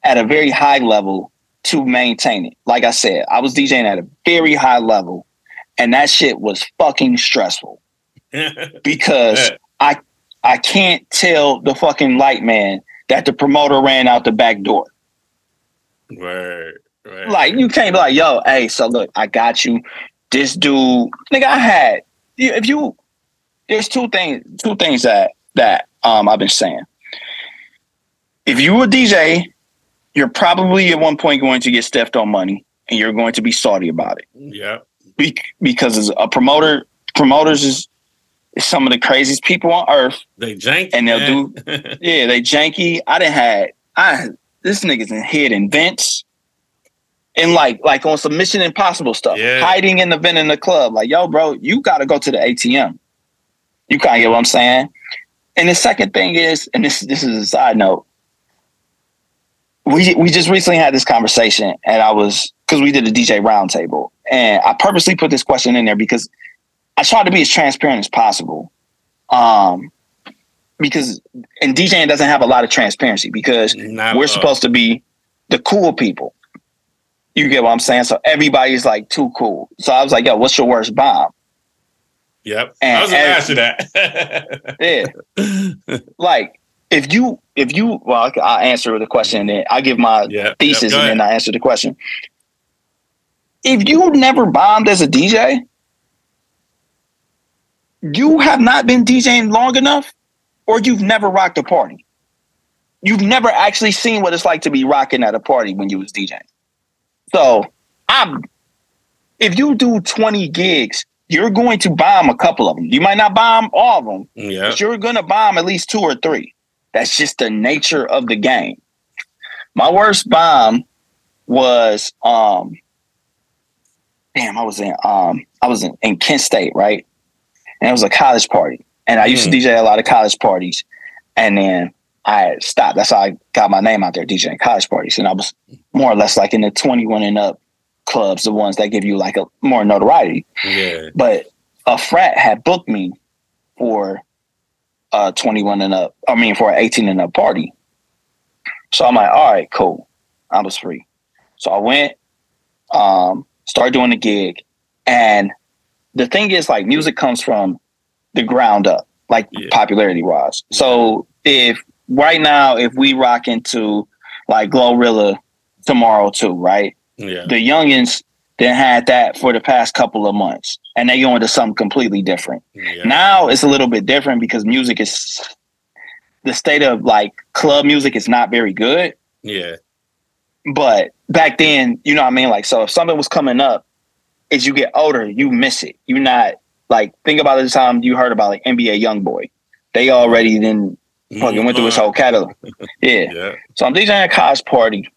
at a very high level to maintain it. Like I said, I was DJing at a very high level and that shit was fucking stressful because I I can't tell the fucking light man that the promoter ran out the back door. Right, right. Like you can't be like, yo, hey, so look, I got you. This dude, nigga, I had if you there's two things two things that that um I've been saying. If you a DJ, you're probably at one point going to get stepped on money and you're going to be salty about it. Yeah be- because as a promoter, promoters is, some of the craziest people on earth. They janky, and they'll man. do yeah, they janky. I didn't had I this nigga's in head in vents. And like like on some Mission Impossible stuff, yeah. hiding in the vent in the club. Like, yo, bro, you gotta go to the ATM. You kind of get what I'm saying. And the second thing is, and this this is a side note, we we just recently had this conversation, and I was because we did a DJ roundtable, and I purposely put this question in there because I tried to be as transparent as possible. Um, because and DJing doesn't have a lot of transparency because Not we're supposed to be the cool people. You get what I'm saying? So everybody's like too cool. So I was like, yo, what's your worst bomb? Yep. And I was gonna ask you that. yeah. Like if you if you well I'll answer the question and then I'll give my yep. thesis yep. and then I answer the question if you never bombed as a DJ, you have not been DJing long enough, or you've never rocked a party. You've never actually seen what it's like to be rocking at a party when you was DJing. So I'm if you do 20 gigs, you're going to bomb a couple of them. You might not bomb all of them, Yeah. but you're gonna bomb at least two or three. That's just the nature of the game. My worst bomb was um damn, I was in um I was in, in Kent State, right? And it was a college party. And I used to DJ a lot of college parties. And then I stopped. That's how I got my name out there, DJing college parties. And I was more or less like in the 21 and up clubs, the ones that give you like a more notoriety. Yeah. But a frat had booked me for uh 21 and up. I mean for an 18 and up party. So I'm like, all right, cool. I was free. So I went, um, started doing the gig. And the thing is like music comes from the ground up, like Yeah. popularity wise. So if right now, if we rock into like Glorilla tomorrow too, right? Yeah. the youngins then had that for the past couple of months. And they go into something completely different. Yeah. now it's a little bit different because music is the state of like club music is not very good. Yeah. but back then you know what i mean? Like so if something was coming up as you get older you miss it. You're not like think about the time you heard about like nba young boy they already then fucking went through his mm-hmm. whole catalog. Yeah. Yeah. so I'm DJing a college party,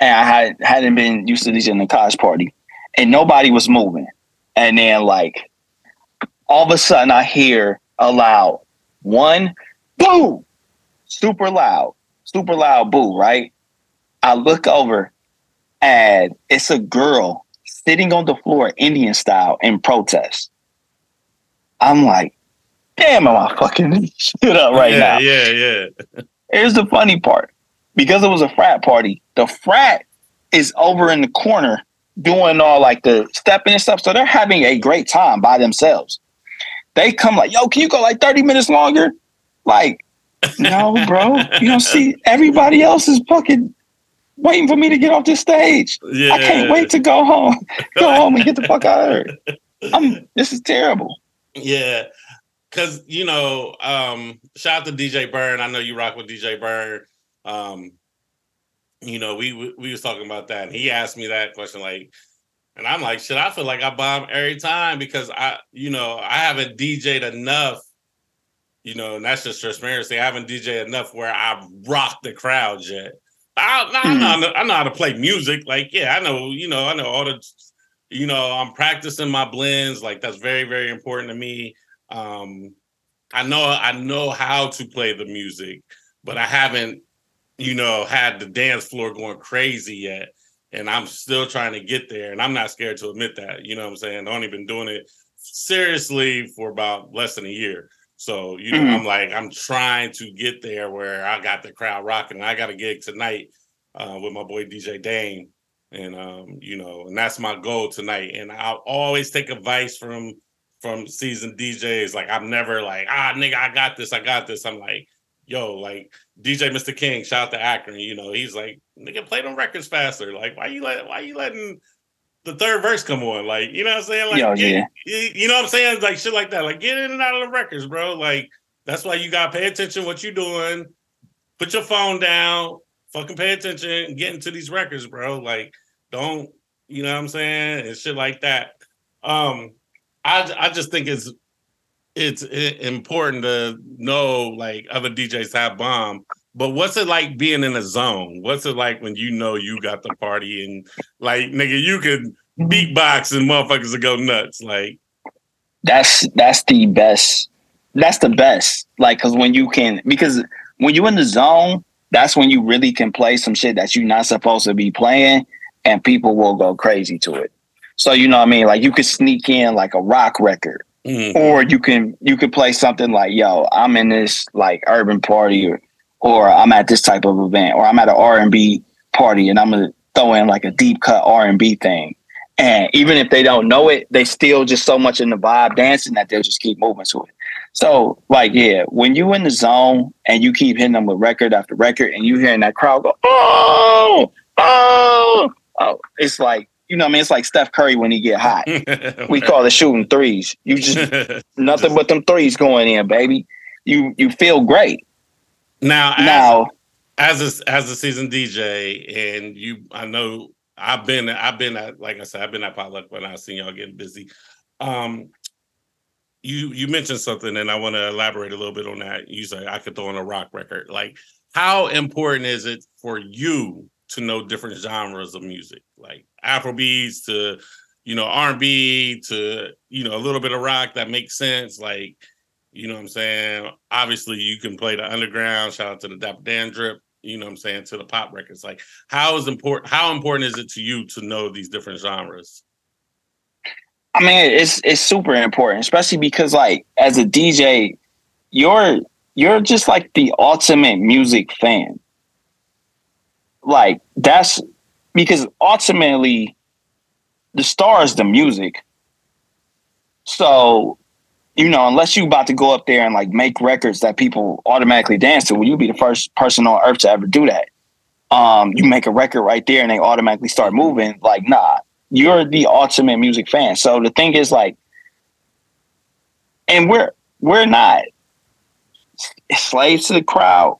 and I had hadn't been used to DJing a college party, and nobody was moving. And then like all of a sudden, I hear a loud one, boo, super loud, super loud boo. Right? I look over, and it's a girl sitting on the floor, Indian style, in protest. I'm like, damn, am I fucking shit up right now? yeah, now? Yeah. Yeah. Here's the funny part. Because it was a frat party, the frat is over in the corner doing all like the stepping and stuff. So they're having a great time by themselves. They come like, yo, can you go like 30 minutes longer? Like, no, bro. You don't see everybody else is fucking waiting for me to get off this stage. Yeah. I can't wait to go home. Go home and get the fuck out of here. I'm this is terrible. Yeah. Cause you know, um, shout out to DJ Burn. I know you rock with DJ Burn. Um, you know, we we was talking about that, and he asked me that question, like, and I'm like, shit, I feel like I bomb every time because I, you know, I haven't DJ'd enough, you know, and that's just transparency. I haven't DJ'd enough where I rock the crowd yet. I, I, know, I know how to play music. Like, yeah, I know, you know, I know all the, you know, I'm practicing my blends. Like, that's very, very important to me. Um, I know, I know how to play the music, but I haven't, you know, had the dance floor going crazy yet. And I'm still trying to get there. And I'm not scared to admit that. You know what I'm saying? I've only been doing it seriously for about less than a year. So, you know, Mhm. I'm like, I'm trying to get there where I got the crowd rocking. I got a gig tonight uh, with my boy DJ Dame. And um, you know, and that's my goal tonight. And I'll always take advice from from seasoned DJs. Like I'm never like, ah nigga, I got this, I got this. I'm like, yo, like DJ Mr. King, shout out to Akron. You know, he's like, nigga, play them records faster. Like, why you let why you letting the third verse come on? Like, you know what I'm saying? Like Yo, get- yeah. you know what I'm saying? Like shit like that. Like get in and out of the records, bro. Like that's why you gotta pay attention what you're doing. Put your phone down, fucking pay attention get into these records, bro. Like, don't you know what I'm saying? And shit like that. Um, I I just think it's it's important to know like other DJs have bomb. But what's it like being in a zone? What's it like when you know you got the party and like nigga, you could mm-hmm. beatbox and motherfuckers will go nuts. Like, that's that's the best that's the best like because when you can because when you're in the zone that's when you really can play some shit that you're not supposed to be playing and people will go crazy to it so you know what i mean like you could sneak in like a rock record mm, or you can you could play something like yo i'm in this like urban party or or i'm at this type of event or i'm at an r&b party and i'm gonna throw in like a deep cut r&b thing. And even if they don't know it they still just so much in the vibe dancing that they'll just keep moving to it. So like yeah when you in the zone and you keep hitting them with record after record and you hearing that crowd go oh! Oh! Oh! It's like you know, what I mean, it's like Steph Curry when he get hot. we call it shooting threes. You just nothing but them threes going in, baby. You you feel great. Now, now, as a, as a season DJ, and you, I know I've been I've been at like I said I've been at potluck when I've seen y'all getting busy. Um, you you mentioned something, and I want to elaborate a little bit on that. You say I could throw in a rock record. Like, how important is it for you to know different genres of music, like Afrobeats to you know R&B to you know a little bit of rock that makes sense, like you know what I'm saying? Obviously, you can play the underground. Shout out to the Dapper Dan drip. You know what I'm saying? To the pop records. Like, how is important? How important is it to you to know these different genres? I mean, it's it's super important, especially because like as a DJ, you're you're just like the ultimate music fan. Like that's because ultimately the star is the music. So, you know, unless you about to go up there and like make records that people automatically dance to, well, you'll be the first person on earth to ever do that. Um, you make a record right there and they automatically start moving. Like, nah, you're the ultimate music fan. So the thing is like, and we're we're not slaves to the crowd,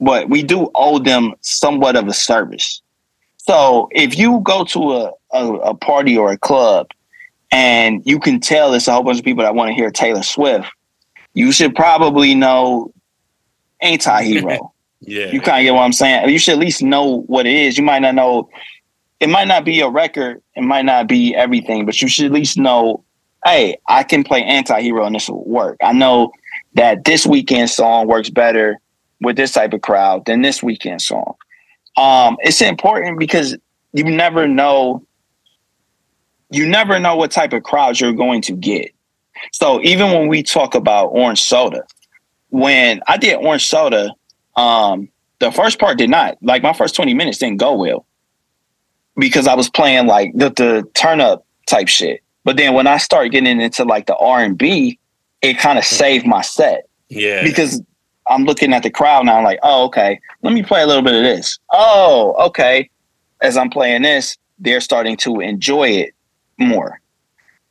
but we do owe them somewhat of a service. So if you go to a, a, a party or a club and you can tell it's a whole bunch of people that want to hear Taylor Swift, you should probably know anti-hero. yeah. You kind of get what I'm saying. You should at least know what it is. You might not know it might not be a record, it might not be everything, but you should at least know, hey, I can play anti-hero and this will work. I know that this Weeknd song works better with this type of crowd than this Weeknd song. Um, it's important because you never know you never know what type of crowds you're going to get. So even when we talk about orange soda, when I did orange soda, um, the first part did not like my first 20 minutes didn't go well because I was playing like the, the turn up type shit. But then when I started getting into like the R and B, it kind of saved my set. Yeah. Because I'm looking at the crowd now, I'm like, oh, okay, let me play a little bit of this. Oh, okay. As I'm playing this, they're starting to enjoy it more.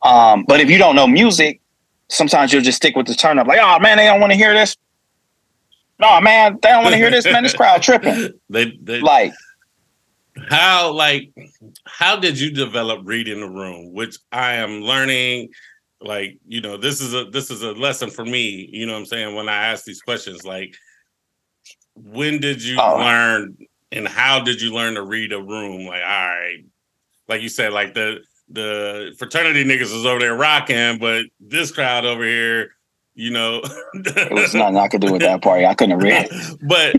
Um, but if you don't know music, sometimes you'll just stick with the turn up, like, oh man, they don't want to hear this. No, man, they don't want to hear this, man. This crowd tripping. they, they like how like how did you develop reading the room which i am learning like you know this is a this is a lesson for me you know what i'm saying when i ask these questions like when did you oh. learn and how did you learn to read a room like all right like you said like the the fraternity niggas was over there rocking but this crowd over here you know it was nothing i could do with that party i couldn't read but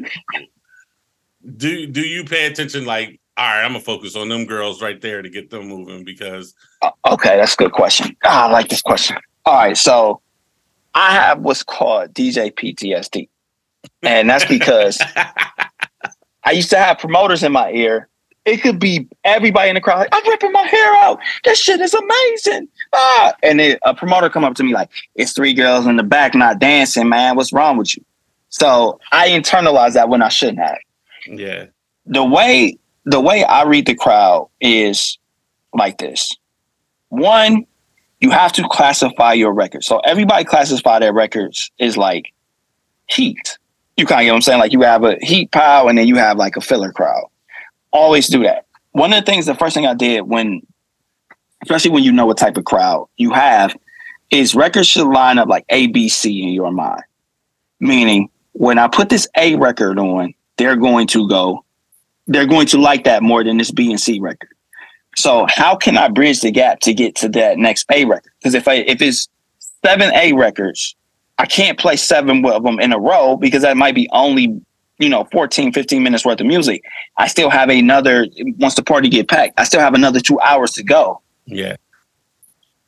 do do you pay attention like all right, I'm gonna focus on them girls right there to get them moving because. Uh, okay, that's a good question. Ah, I like this question. All right, so I have what's called DJ PTSD, and that's because I used to have promoters in my ear. It could be everybody in the crowd. Like, I'm ripping my hair out. This shit is amazing. Ah, and a promoter come up to me like, "It's three girls in the back not dancing, man. What's wrong with you?" So I internalized that when I shouldn't have. Yeah. The way the way I read the crowd is like this. One, you have to classify your records. So everybody classify their records is like heat. You kind of get what I'm saying? Like you have a heat pile and then you have like a filler crowd. Always do that. One of the things, the first thing I did when, especially when you know what type of crowd you have, is records should line up like A, B, C in your mind. Meaning, when I put this A record on, they're going to go they're going to like that more than this B and C record. So how can I bridge the gap to get to that next A record? Because if I if it's seven A records, I can't play seven of them in a row because that might be only you know 14 15 minutes worth of music. I still have another once the party get packed i still have another two hours to go. Yeah.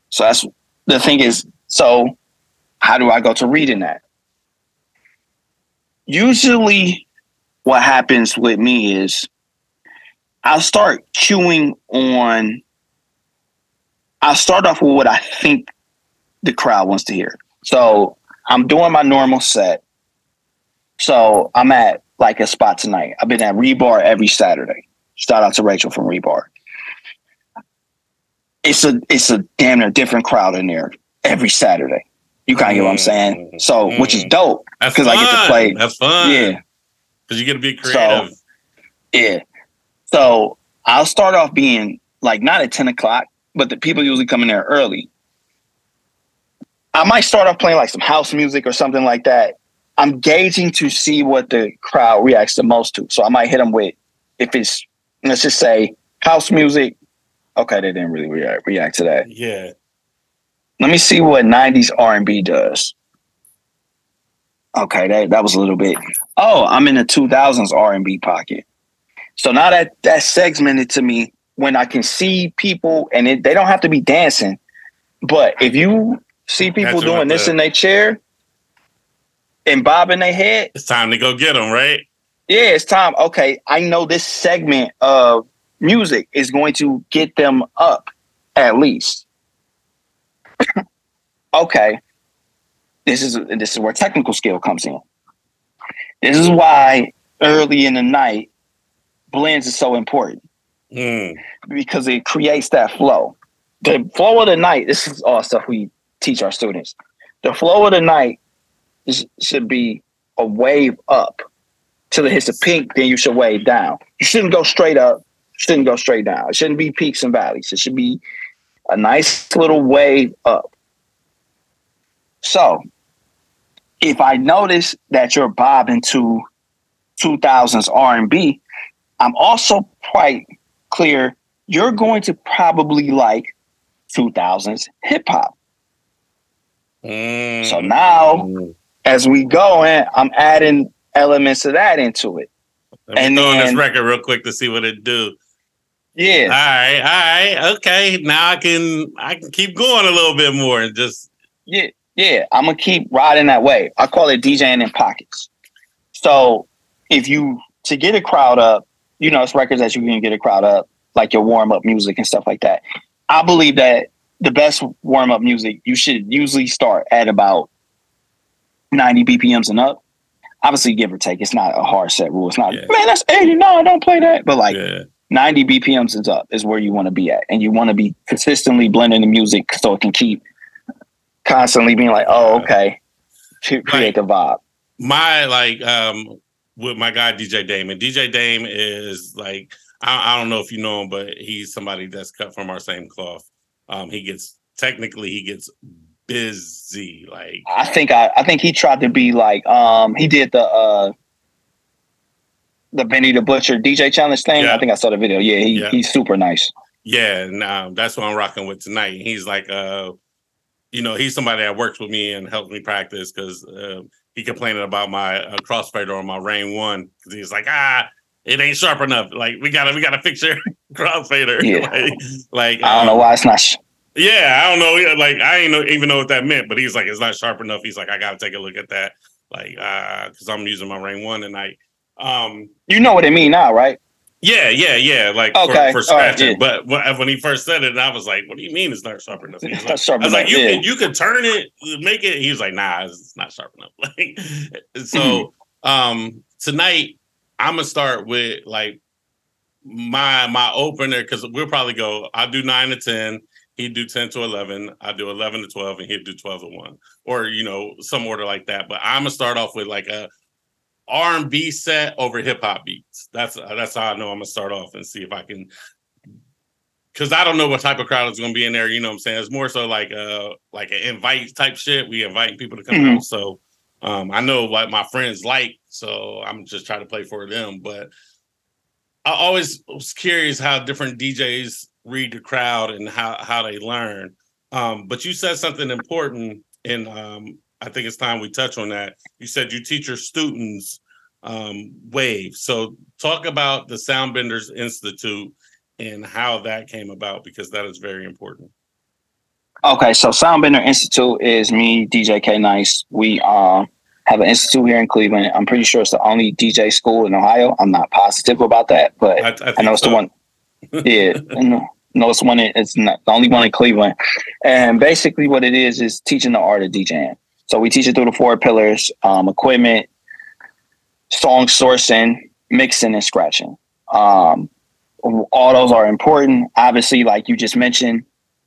So that's the thing is so how do i go to reading that? Usually what happens with me is I'll start chewing on I'll start off with what I think the crowd wants to hear. So I'm doing my normal set. So I'm at like a spot tonight. I've been at Rebar every Saturday. Shout out to Rachel from Rebar. it's a it's a damn near different crowd in there every Saturday. You kind of get what I'm saying? Mm-hmm. So, which is mm-hmm. dope That's because I get to fun. play. That's fun. Yeah, Because you get to be creative. yeah. So I'll start off being like not at ten o'clock, but the people usually come in there early. I might start off playing like some house music or something like that. I'm gauging to see what the crowd reacts the most to. So I might hit them with if it's let's just say house music. Okay, they didn't really react, react to that. yeah. Let me see what '90s R&B does. Okay, that that was a little bit. Oh, I'm in the 2000s R&B pocket. So now that that's segmented to me when I can see people, and it, they don't have to be dancing, but if you see people 'em doing this the- in their chair and bobbing their head, It's time to go get them, right? yeah, it's time. Okay, I know this segment of music is going to get them up at least. okay, this is this is where technical skill comes in. This is why early in the night blends is so important Mm. because it creates that flow. The flow of the night. This is all stuff we teach our students. The flow of the night is, should be a wave up till it hits a peak. Then you should wave down. You shouldn't go straight up. Shouldn't go straight down. It shouldn't be peaks and valleys. It should be a nice little wave up. So, if I notice that you're bobbing to 2000s R&B, I'm also quite clear you're going to probably like 2000s hip hop. Mm. So now, as we go in, I'm adding elements of that into it. Let me and throw in this record real quick to see what it do. Yeah, All right. All right. okay. Now I can I can keep going a little bit more and just yeah, yeah. I'm gonna keep riding that way. I call it DJing in pockets. So if you to get a crowd up, you know, it's records that you can get a crowd up, like your warm up music and stuff like that. I believe that the best warm up music you should usually start at about 90 BPMs and up. Obviously, give or take. It's not a hard set rule. It's not, Yeah. man, that's 80. No, don't play that. But like yeah. 90 BPMs is up is where you want to be at. And you want to be consistently blending the music so it can keep constantly being like, oh, okay, to create the vibe. my like um with my guy DJ Damon. DJ Dame is like I, I don't know if you know him, but he's somebody that's cut from our same cloth. Um, he gets technically he gets busy. Like I think I, I think he tried to be like um he did the uh the Benny the Butcher DJ challenge thing. Yeah. I think I saw the video. Yeah, he, Yeah. he's super nice. yeah, and um, that's what I'm rocking with tonight. He's like uh, you know, he's somebody that works with me and helps me practice because uh, he complaining about my uh, crossfader on my Rane One because he's like ah. It ain't sharp enough. Like we gotta, we gotta fix your crossfader. Yeah. like, like I don't know um, why it's not sh- Yeah, I don't know. Like I ain't know, even know what that meant, but he's like, it's not sharp enough. He's like, I gotta take a look at that. Like, uh, because I'm using my Rane One tonight. Um, you know what it mean now, right? Yeah, yeah, yeah. Like Okay, for, for all right, scratching. yeah. But when, he first said it, I was like, what do you mean it's not sharp enough? Like, not sharp I was like, you yeah. can you can turn it, make it. He was like, nah, it's not sharp enough. Like, so Mm-hmm. um, tonight I'm gonna start with like my my opener because we'll probably go. I'll do nine to ten. He'd do ten to eleven. I do eleven to twelve, and he'd do twelve to one, or you know some order like that. But I'm gonna start off with like a R and B set over hip hop beats. That's that's how I know I'm gonna start off and see if I can. Because I don't know what type of crowd is going to be in there. You know what I'm saying? It's more so like uh like an invite type shit. We inviting people to come Mhm. out. So um I know what my friends like. So I'm just trying to play for them. But I always was curious how different DJs read the crowd and how how they learn. Um, but you said something important, in um, I think it's time we touch on that. You said you teach your students um, wave. So talk about the Soundbenders Institute and how that came about because that is very important. Okay, so Soundbender Institute is me, DJ K Nice. We um have an institute here in Cleveland. I'm pretty sure it's the only DJ school in Ohio. I'm not positive about that, but I, I, I know it's the one. Yeah, know, know it's one. in- It's not the only one in Cleveland. And basically, what it is is teaching the art of DJing. So we teach it through the four pillars: um, equipment, song sourcing, mixing, and scratching. Um, all those are important. Obviously, like you just mentioned,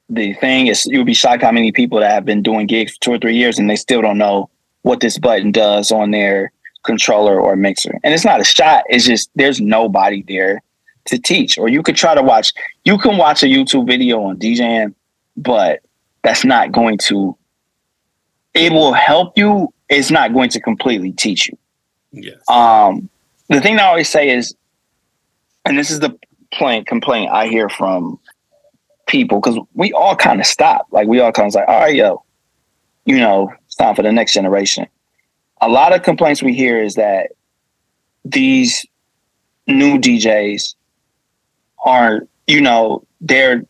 the thing is, you'll be shocked how many people that have been doing gigs for two or three years and they still don't know what this button does on their controller or mixer. And it's not a shot. It's just there's nobody there to teach. Or you could try to watch. You can watch a YouTube video on DJing, but that's not going to. It will help you. It's not going to completely teach you. Yes. Um, the thing I always say is, and this is the plain complaint I hear from people because we all kind of stop. Like we all kind of like, all right, yo, you know, it's time for the next generation. A lot of complaints we hear is that these new DJs are, you know, they're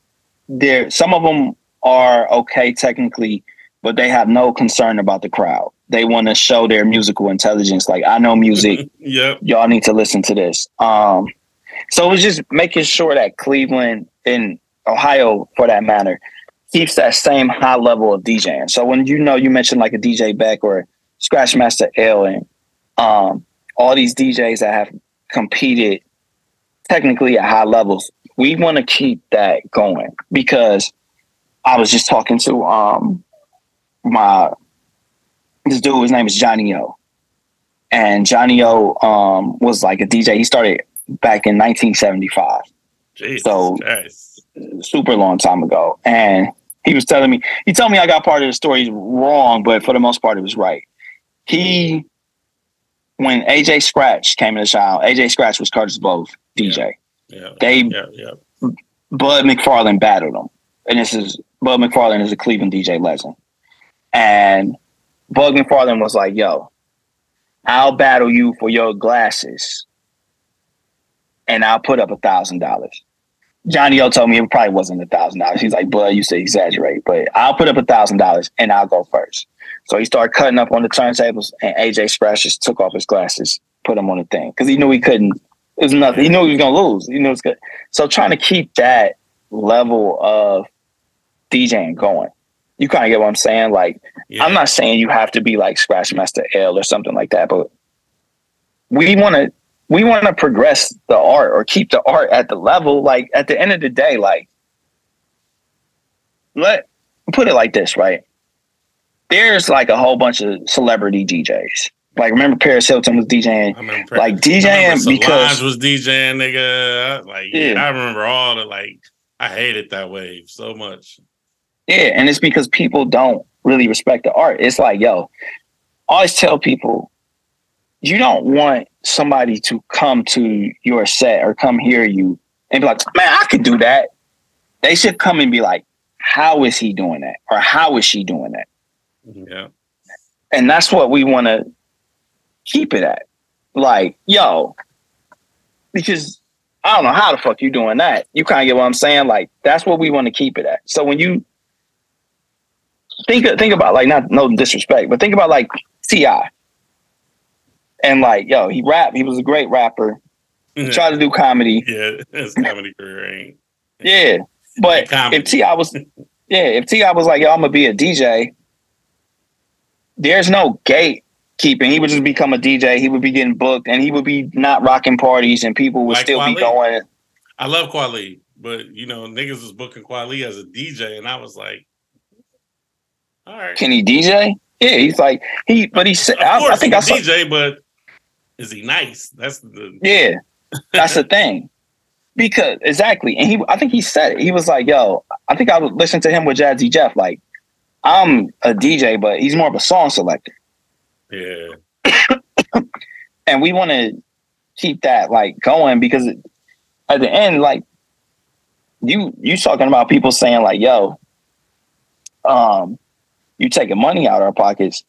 they're some of them are okay technically, but they have no concern about the crowd. They want to show their musical intelligence. Like I know music. yep. Y'all need to listen to this. Um, so it was just making sure that Cleveland and Ohio, for that matter, keeps that same high level of DJing. So when you know you mentioned like a DJ Beck or Scratchmaster L and um, all these DJs that have competed technically at high levels, we want to keep that going because I was just talking to um my this dude, his name is Johnny O. And Johnny O um was like a DJ. He started back in 1975. Jesus So- Christ. super long time ago. And he was telling me, he told me I got part of the story wrong, but for the most part, it was right. He, when AJ Scratch came in the town, AJ Scratch was Kurtis Blow's DJ. Yeah. They, Yeah. Yeah. Bud McFarlane battled him. And this is, Bud McFarlane is a Cleveland DJ legend. And Bud McFarlane was like, yo, I'll battle you for your glasses and I'll put up a thousand dollars. Johnny O told me it probably wasn't a thousand dollars. He's like, "Bud, you say exaggerate, but I'll put up a thousand dollars and I'll go first. So he started cutting up on the turntables, and AJ Scratch just took off his glasses, put them on the thing because he knew he couldn't. It was nothing. He knew he was gonna lose. He knew it was good. So trying to keep that level of DJing going, you kind of get what I'm saying. Like yeah. I'm not saying you have to be like Scratchmaster L or something like that, but we want to we want to progress the art or keep the art at the level. Like at the end of the day, like let put it like this, right? There's like a whole bunch of celebrity DJs. Like remember Paris Hilton was DJing. I remember, like DJing because was DJing, nigga. Like, Yeah. I remember all the like. I hated that wave so much. Yeah, and it's because people don't really respect the art. It's like, yo, I always tell people, you don't want somebody to come to your set or come hear you and be like, man, I could do that. They should come and be like, how is he doing that? Or how is she doing that? Mm-hmm. Yeah. And that's what we want to keep it at. Like, yo, because I don't know how the fuck you doing that. You kind of get what I'm saying? Like, that's what we want to keep it at. So when you think think about like not no disrespect, but think about like Ti. And like, yo, he rap. He was a great rapper. He mm-hmm. tried to do comedy. Yeah, his comedy career ain't. Yeah, but if T.I. was, yeah, if T.I. was like, yo, I'm gonna be a DJ. There's no gatekeeping. He would just become a DJ. He would be getting booked, and he would be not rocking parties, and people would Like still be going. I love Kweli, but you know, niggas was booking Kweli as a DJ, and I was like, all right. Can he DJ? Yeah, he's like he, but he said, I, I think I saw. DJ, but is he nice? That's the Yeah, that's the thing. Because exactly, and he, I think he said it. He was like, "Yo, I think I would listen to him with Jazzy Jeff. Like, I'm a DJ, but he's more of a song selector, yeah. and we want to keep that like going because at the end, like, you you talking about people saying like, "Yo, um, you taking money out of our pockets."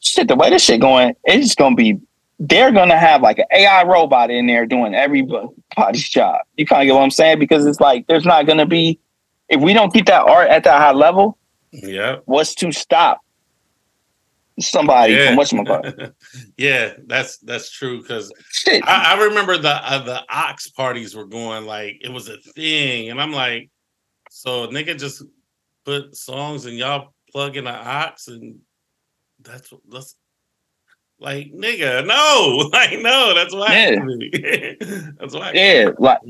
Shit, the way this shit going, it's gonna be they're gonna have like an AI robot in there doing everybody's job. You kind of get what I'm saying? Because it's like there's not gonna be if we don't keep that art at that high level, yeah, what's to stop somebody Yeah. from whatchamacallit? yeah, that's that's true because Shit. I, I remember the uh, the aux parties were going like it was a thing, and I'm like, so nigga just put songs and y'all plug in an aux, and that's that's like, nigga, no, like no, that's why. Yeah. that's why. yeah, like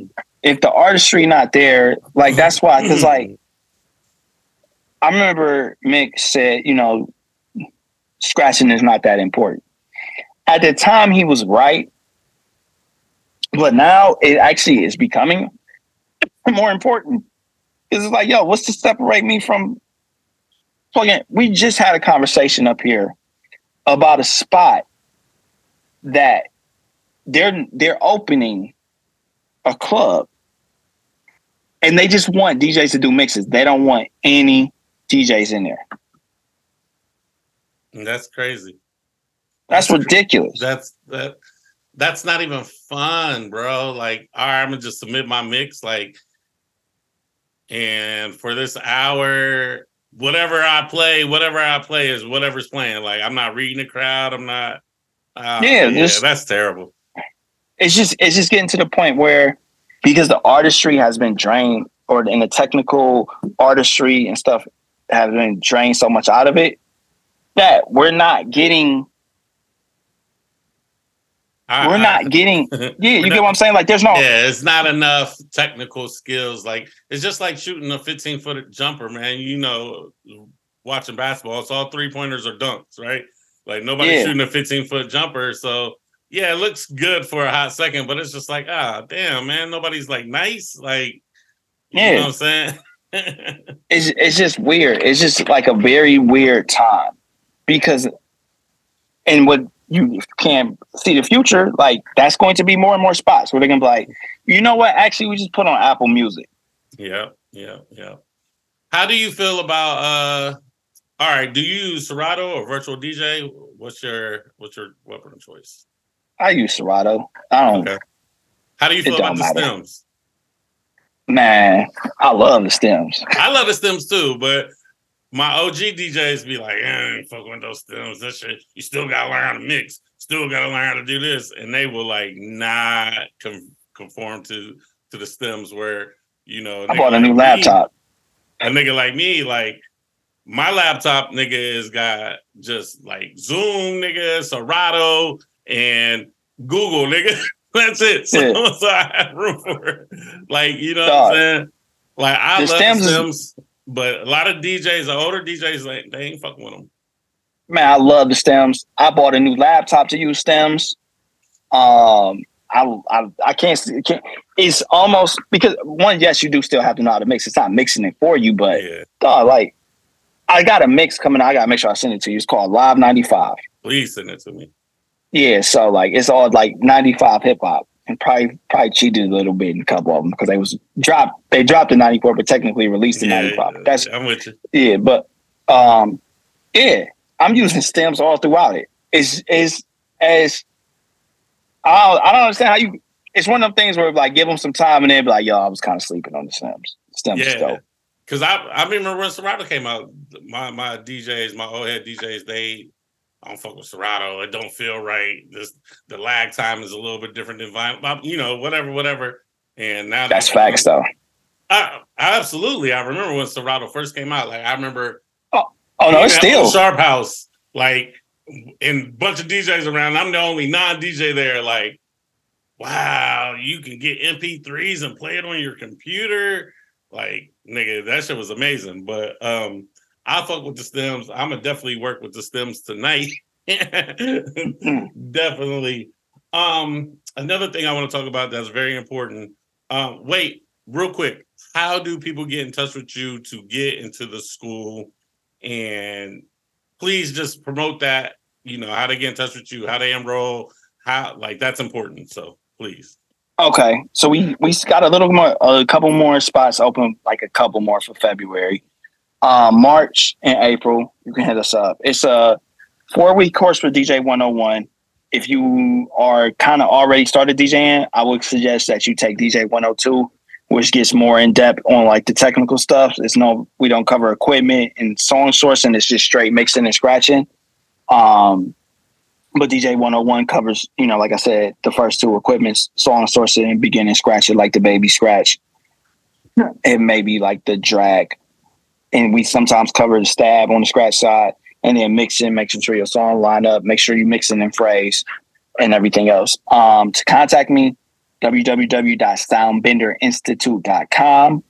if the artistry not there, like that's why, because like I remember Mick said, you know, scratching is not that important. At the time, he was right, but now it actually is becoming more important. Cause it's like, yo, what's to separate me from plugging? We just had a conversation up here about a spot that they're they're opening a club and they just want DJs to do mixes. They don't want any DJs in there. That's crazy. That's, that's ridiculous. That's that that's not even fun, bro. Like, all right, I'm gonna just submit my mix, like, and for this hour, whatever I play, whatever I play is whatever's playing. Like, I'm not reading the crowd. I'm not. Uh, yeah, yeah that's terrible. It's just it's just getting to the point where because the artistry has been drained, or in the technical artistry and stuff have been drained so much out of it that we're not getting I, we're not getting yeah you not, get what i'm saying? Like there's no yeah it's not enough technical skills. Like it's just like shooting a 15 foot jumper man. You know watching basketball it's all three pointers or dunks right? Like nobody's yeah. shooting a 15 foot jumper so yeah it looks good for a hot second but it's just like ah damn man nobody's like nice? Like yeah. you know what i'm saying? It's it's just weird. It's just like a very weird time because and what you can see the future, like that's going to be more and more spots where they're gonna be like, you know what? Actually, we just put on Apple Music. Yeah, yeah, yeah. How do you feel about uh all right, do you use Serato or virtual DJ? What's your what's your weapon of choice? I use Serato. I don't okay. How do you feel about the matter. stems? Man, I love the stems. I love the stems too, but my OG DJs be like, eh, fuck with those stems. That shit, you still gotta learn how to mix. Still gotta learn how to do this. And they will like not com- conform to to the stems where, you know, I bought a new laptop. a nigga like me, like my laptop nigga has got just like Zoom nigga, Serato, and Google nigga. That's it. So, yeah. so I have room for it. Like, you know what I'm saying? Like I the love stems, stems is- but a lot of DJs, the older DJs, like they ain't fucking with them. Man, I love the stems. I bought a new laptop to use stems. Um, I I, I can't, can't. It's almost because one, yes, you do still have to know how to mix. It's not mixing it for you, but yeah. dog, like I got a mix coming. out. I gotta make sure I send it to you. It's called Live ninety five. Please send it to me. Yeah, so like it's all like ninety five hip hop and probably probably cheated a little bit in a couple of them because they was dropped. They dropped the ninety four, but technically released the yeah, ninety five. That's I'm with you. Yeah, but um, yeah, I'm using stems all throughout it. Is is as I don't, I don't understand how you. It's one of them things where like give them some time and then be like, yo, I was kind of sleeping on the stems. Stems yeah. Because I I remember when Serato came out, my my DJs, my old head DJs, they I don't fuck with Serato. It don't feel right. This the lag time is a little bit different than vinyl. You know, whatever, whatever. And now that's facts, though. I, absolutely. I remember when Serato first came out. Like I remember. Oh, oh no, it's still Sharp House. Like, and bunch of DJs around. I'm the only non DJ there. Like, wow, you can get MP3s and play it on your computer. Like, nigga, that shit was amazing. But um, I fuck with the stems. I'm gonna definitely work with the stems tonight. definitely. Um, another thing I want to talk about that's very important. Um, wait, real quick. How do people get in touch with you to get into the school? And please just promote that. You know how to get in touch with you, how to enroll, how like that's important. So please. Okay, so we we got a little more, a couple more spots open, like a couple more for February um, March and April, you can hit us up. It's a four week course for DJ 101. If you are kind of already started DJing, I would suggest that you take DJ 102, which gets more in depth on like the technical stuff. It's no, we don't cover equipment and song sourcing. It's just straight mixing and scratching. Um, but DJ 101 covers, you know, like I said, the first two equipments, song sourcing and beginning scratching, like the baby scratch. It may be like the drag and we sometimes cover the stab on the scratch side and then mix in, making sure your song line up, make sure you mixing in phrase and everything else. Um, to contact me, www.soundbenderinstitute.com.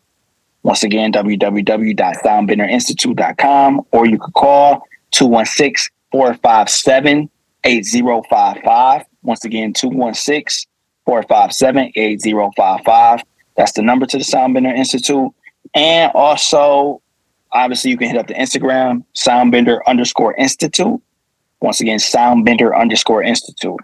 Once again, www.soundbenderinstitute.com, or you could call 216 457 8055. Once again, 216 457 8055. That's the number to the Soundbender Institute. And also, obviously, you can hit up the Instagram, Soundbender underscore Institute. Once again, Soundbender underscore Institute.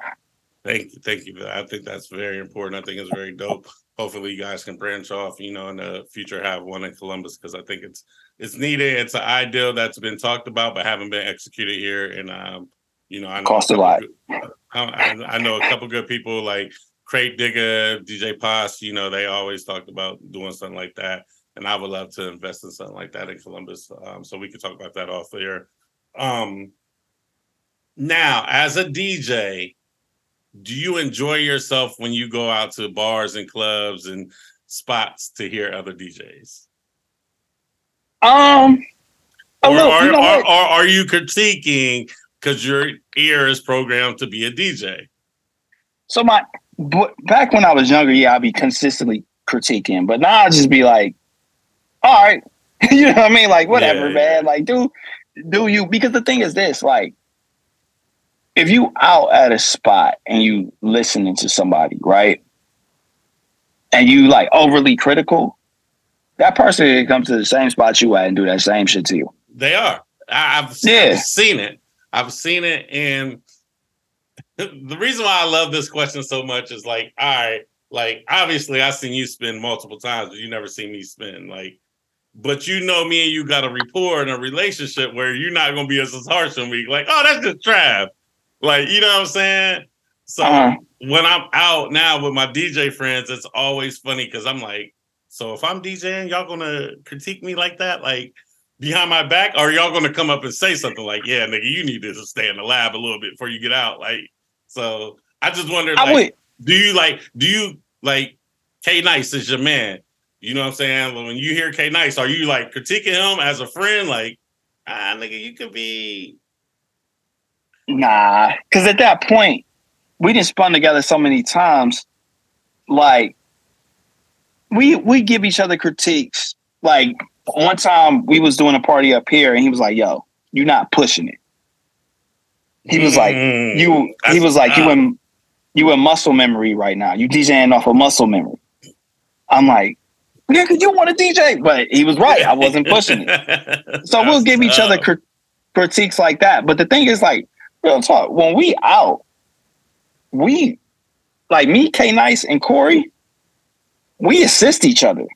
Thank you, thank you. I think that's very important. I think it's very dope. Hopefully, you guys can branch off. You know, in the future, have one in Columbus because I think it's it's needed. It's an ideal that's been talked about but haven't been executed here. And um, you know, I know cost a lot. Good, I, I know a couple good people like Crate Digger, DJ Pos. You know, they always talked about doing something like that, and I would love to invest in something like that in Columbus. Um, so we could talk about that off there. Um, now, as a DJ, do you enjoy yourself when you go out to bars and clubs and spots to hear other DJs? Um, or, or, or, or, are you critiquing because your ear is programmed to be a DJ? So my back when I was younger, yeah, I'd be consistently critiquing, but now I just be like, all right, you know what I mean? Like whatever, yeah, man. Yeah. Like do do you? Because the thing is this, like if you out at a spot and you listening to somebody, right? And you like overly critical, that person can come to the same spot you at and do that same shit to you. They are. I, have yeah. seen it. I've seen it. And the reason why I love this question so much is like, all right, like obviously I've seen you spin multiple times, but you never seen me spin. Like, but you know me and you got a rapport and a relationship where you're not gonna be as harsh on me. Like, oh, that's just Trav. Like, you know what I'm saying? So uh-huh. when I'm out now with my DJ friends, it's always funny because I'm like, so if I'm DJing, y'all gonna critique me like that? Like behind my back? Or y'all gonna come up and say something like, yeah, nigga, you need to stay in the lab a little bit before you get out? Like, so I just wonder, like, do you like, do you like K Nice is your man? You know what I'm saying? When you hear K Nice, are you like critiquing him as a friend? Like, ah, nigga, you could be Nah, because at that point, we didn't spun together so many times. Like, we we give each other critiques. Like one time, we was doing a party up here, and he was like, "Yo, you're not pushing it." He was like, mm, "You." He was like, "You in you in muscle memory right now. You DJing off of muscle memory." I'm like, "Yeah, cause you want to DJ," but he was right. I wasn't pushing it. So we'll give each other cr- critiques like that. But the thing is, like, real talk. When we out, we like me, K Nice, and Corey, we assist each other.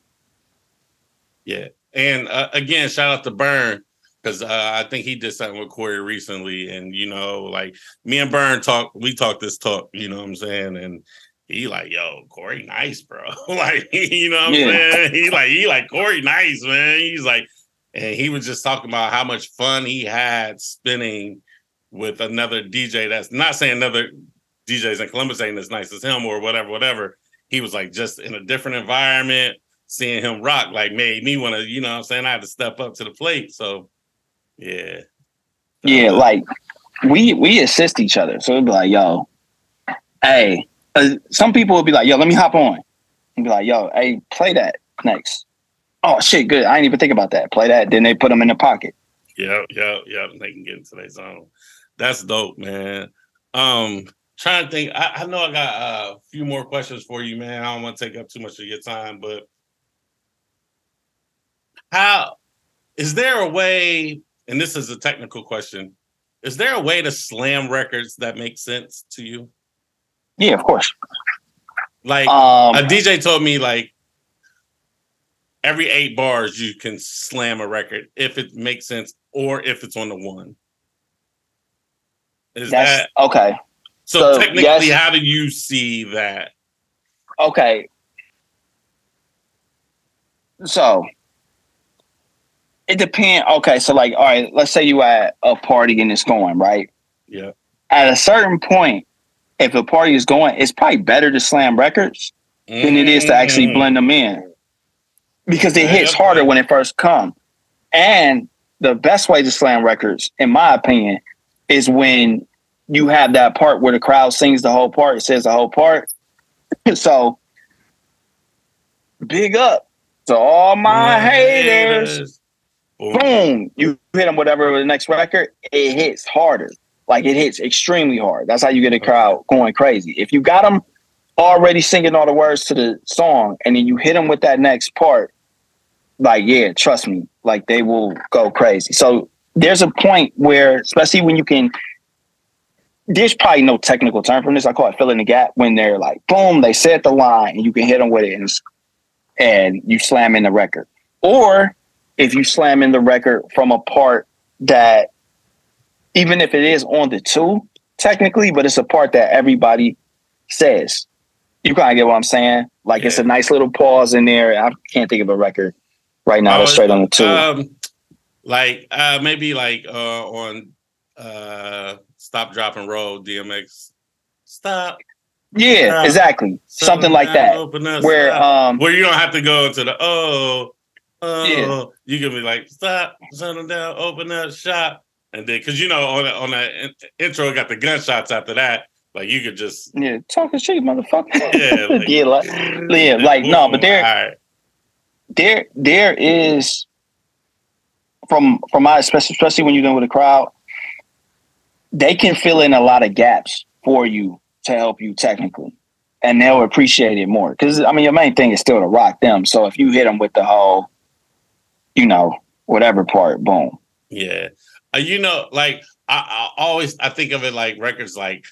Yeah, and uh, again, shout out to Burn because uh, I think he did something with Corey recently, and you know, like me and Burn talk, we talk this talk, you know what I'm saying, and he like, yo, Corey, nice, bro. like, you know what I'm yeah. saying? He like, he like Corey, nice, man. He's like, and he was just talking about how much fun he had spinning with another DJ that's not saying another DJs in Columbus ain't as nice as him or whatever, whatever. He was like just in a different environment, seeing him rock like made me want to, you know what I'm saying? I had to step up to the plate. So yeah. Yeah, like we we assist each other. So it'd be like, yo, hey, uh, some people will be like, yo, let me hop on. And be like, yo, hey, play that next. Oh shit, good. I didn't even think about that. Play that. Then they put them in the pocket. Yeah, yeah, yeah. They can get into their zone. That's dope, man. Um, trying to think. I, I know I got a few more questions for you, man. I don't want to take up too much of your time, but how is there a way? And this is a technical question. Is there a way to slam records that make sense to you? Yeah, of course. Like um, a DJ told me, like every eight bars you can slam a record if it makes sense or if it's on the one. Is that okay? So, so technically, yes. how do you see that? Okay. So it depends. Okay, so like, all right, let's say you at a party and it's going right. Yeah. At a certain point, if a party is going, it's probably better to slam records mm. than it is to actually mm. blend them in because it hits harder when it first come. And the best way to slam records, in my opinion, is when you have that part where the crowd sings the whole part, it says the whole part. so big up to all my haters. Boom. You hit them whatever the next record, it hits harder. Like it hits extremely hard. That's how you get a crowd going crazy. If you got them already singing all the words to the song and then you hit them with that next part, like, yeah, trust me, like they will go crazy. So there's a point where, especially when you can, there's probably no technical term for this. I call it filling the gap when they're like, boom, they set the line and you can hit them with it and, and you slam in the record. Or if you slam in the record from a part that, even if it is on the two, technically, but it's a part that everybody says. You kind of get what I'm saying? Like yeah. it's a nice little pause in there. I can't think of a record right now. Oh, that's straight on the two. Um, like uh, maybe like uh, on uh, Stop, Drop, and Roll, DMX. Stop. Yeah, stop, exactly. Something like that. Where um, where you don't have to go into the oh, oh. Yeah. You can be like stop, settle down, open up shop, and then because you know on the, on that intro got the gunshots after that. Like you could just yeah talking shit, motherfucker. Yeah, like, yeah, like, yeah, like no, but there, right. there, there is from from my especially especially when you're dealing with a crowd, they can fill in a lot of gaps for you to help you technically, and they'll appreciate it more. Because I mean, your main thing is still to rock them. So if you hit them with the whole, you know, whatever part, boom. Yeah, you know, like I, I always I think of it like records like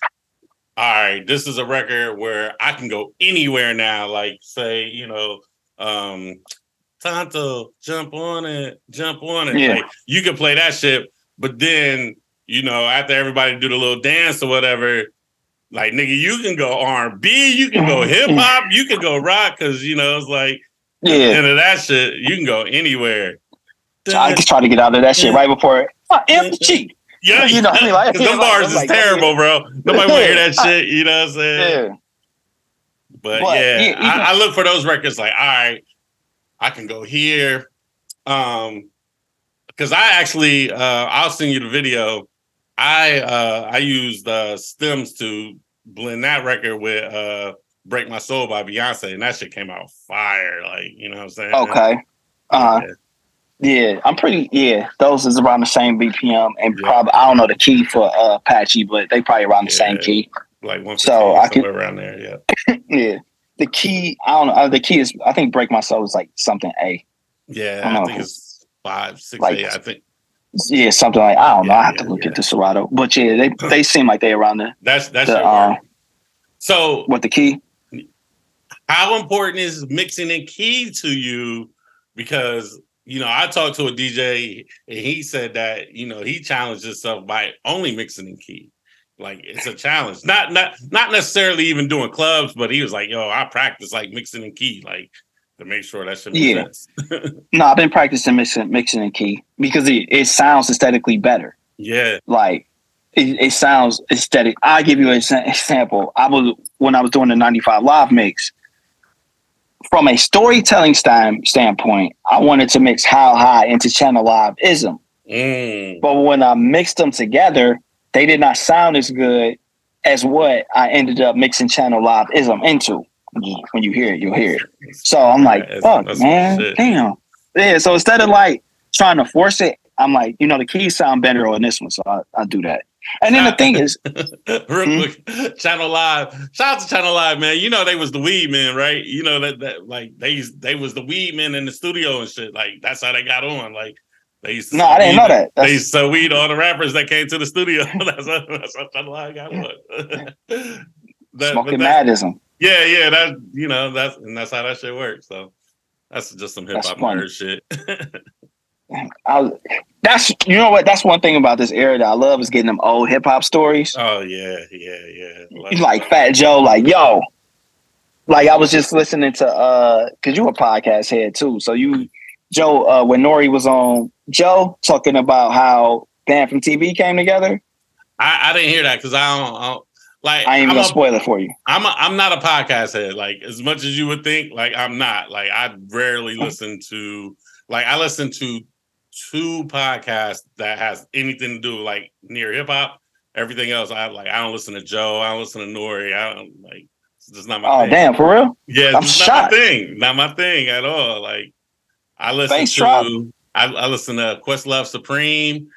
all right, this is a record where I can go anywhere now. Like, say, you know, um, Tonto, jump on it, jump on it. Yeah. Like, you can play that shit, but then, you know, after everybody do the little dance or whatever, like nigga, you can go R and B, you can go hip hop, you can go rock, because you know it's like yeah, into that shit, you can go anywhere. I just try to get out of that shit right before uh, empty. Yeah, you know, I mean, like, them bars like, is like, terrible, bro. Nobody want to hear that shit. You know what I'm saying? Yeah. But, but yeah, yeah I, I, look for those records. Like, all right, I can go here. Um, because I actually, uh, I'll send you the video. I uh, I used uh, stems to blend that record with uh, "Break My Soul" by Beyonce, and that shit came out fire. Like, you know what I'm saying? Okay. Uh, yeah. Yeah, I'm pretty. Yeah, those is around the same BPM, and yeah. probably I don't know the key for uh, Apache, but they probably around the yeah, same key. Like one. So I can around there. Yeah. yeah, the key. I don't know. Uh, the key is I think "Break My Soul" is like something A. Yeah, I, I think it's five, six, like, eight. I think. Yeah, something like I don't yeah, know. I have to look at the Serato, but yeah, they they seem like they around the. That's that's the, uh, so. What the key? How important is mixing and key to you? Because you know, I talked to a DJ and he said that, you know, he challenged himself by only mixing in key. Like it's a challenge. Not not not necessarily even doing clubs, but he was like, yo, I practice like mixing in key, like to make sure that should make yeah. sense. no, I've been practicing mixing mixing in key because it, it sounds aesthetically better. Yeah. Like it, it sounds aesthetic. I'll give you an example. I was when I was doing the 95 live mix, from a storytelling stand, standpoint, I wanted to mix How High into Channel Live ism. Mm. But when I mixed them together, they did not sound as good as what I ended up mixing Channel Live ism into. When you hear it, you'll hear it. So I'm like, yeah, fuck, man, damn. Yeah, so instead of like trying to force it, I'm like, you know, the keys sound better on this one, so I, I do that. And then the thing is, real hmm? quick, Channel Live. Shout out to Channel Live, man. You know they was the weed men, right? You know that that like they they was the weed men in the studio and shit. Like that's how they got on. Like they used to no, I didn't know that. That's... They used to weed all the rappers that came to the studio. that's how, that's how Channel Live got one. that, Smoking madism. Yeah, yeah. That you know that's and that's how that shit works. So that's just some hip hop nerd shit. I, that's you know what that's one thing about this era that I love is getting them old hip hop stories. Oh yeah, yeah, yeah. like Fat Joe, like yo, like I was just listening to uh, cause you a podcast head too, so you Joe uh, when Nori was on Joe talking about how Dan from TV came together. I, I didn't hear that because I don't, I don't like I ain't gonna spoil it for you. I'm a, I'm not a podcast head. Like as much as you would think, like I'm not. Like I rarely listen to like I listen to two podcasts that has anything to do with like near hip hop. Everything else, I like. I don't listen to Joe. I don't listen to Nori. I don't like. It's just not my. Oh thing. damn! For real? Yeah, I'm shocked. Not my thing. Not my thing at all. Like I listen Thanks, to. I, I listen to Questlove Supreme,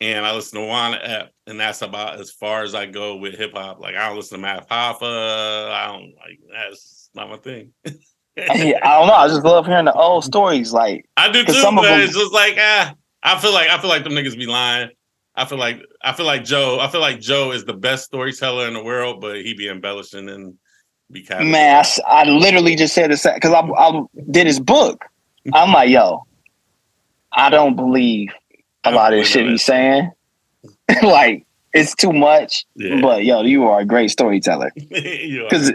and I listen to Juan Ep, and that's about as far as I go with hip hop. Like I don't listen to Math Hoffa. I don't like that's not my thing. I don't know. I just love hearing the old stories. Like, I do too, some of but them- it's just like ah, I feel like I feel like them niggas be lying. I feel like I feel like Joe. I feel like Joe is the best storyteller in the world, but he be embellishing and be kind of man, I literally just said the same because I, I did his book. I'm like, yo, I don't believe a lot of the shit he's saying. like, it's too much. Yeah. But yo, you are a great storyteller. Because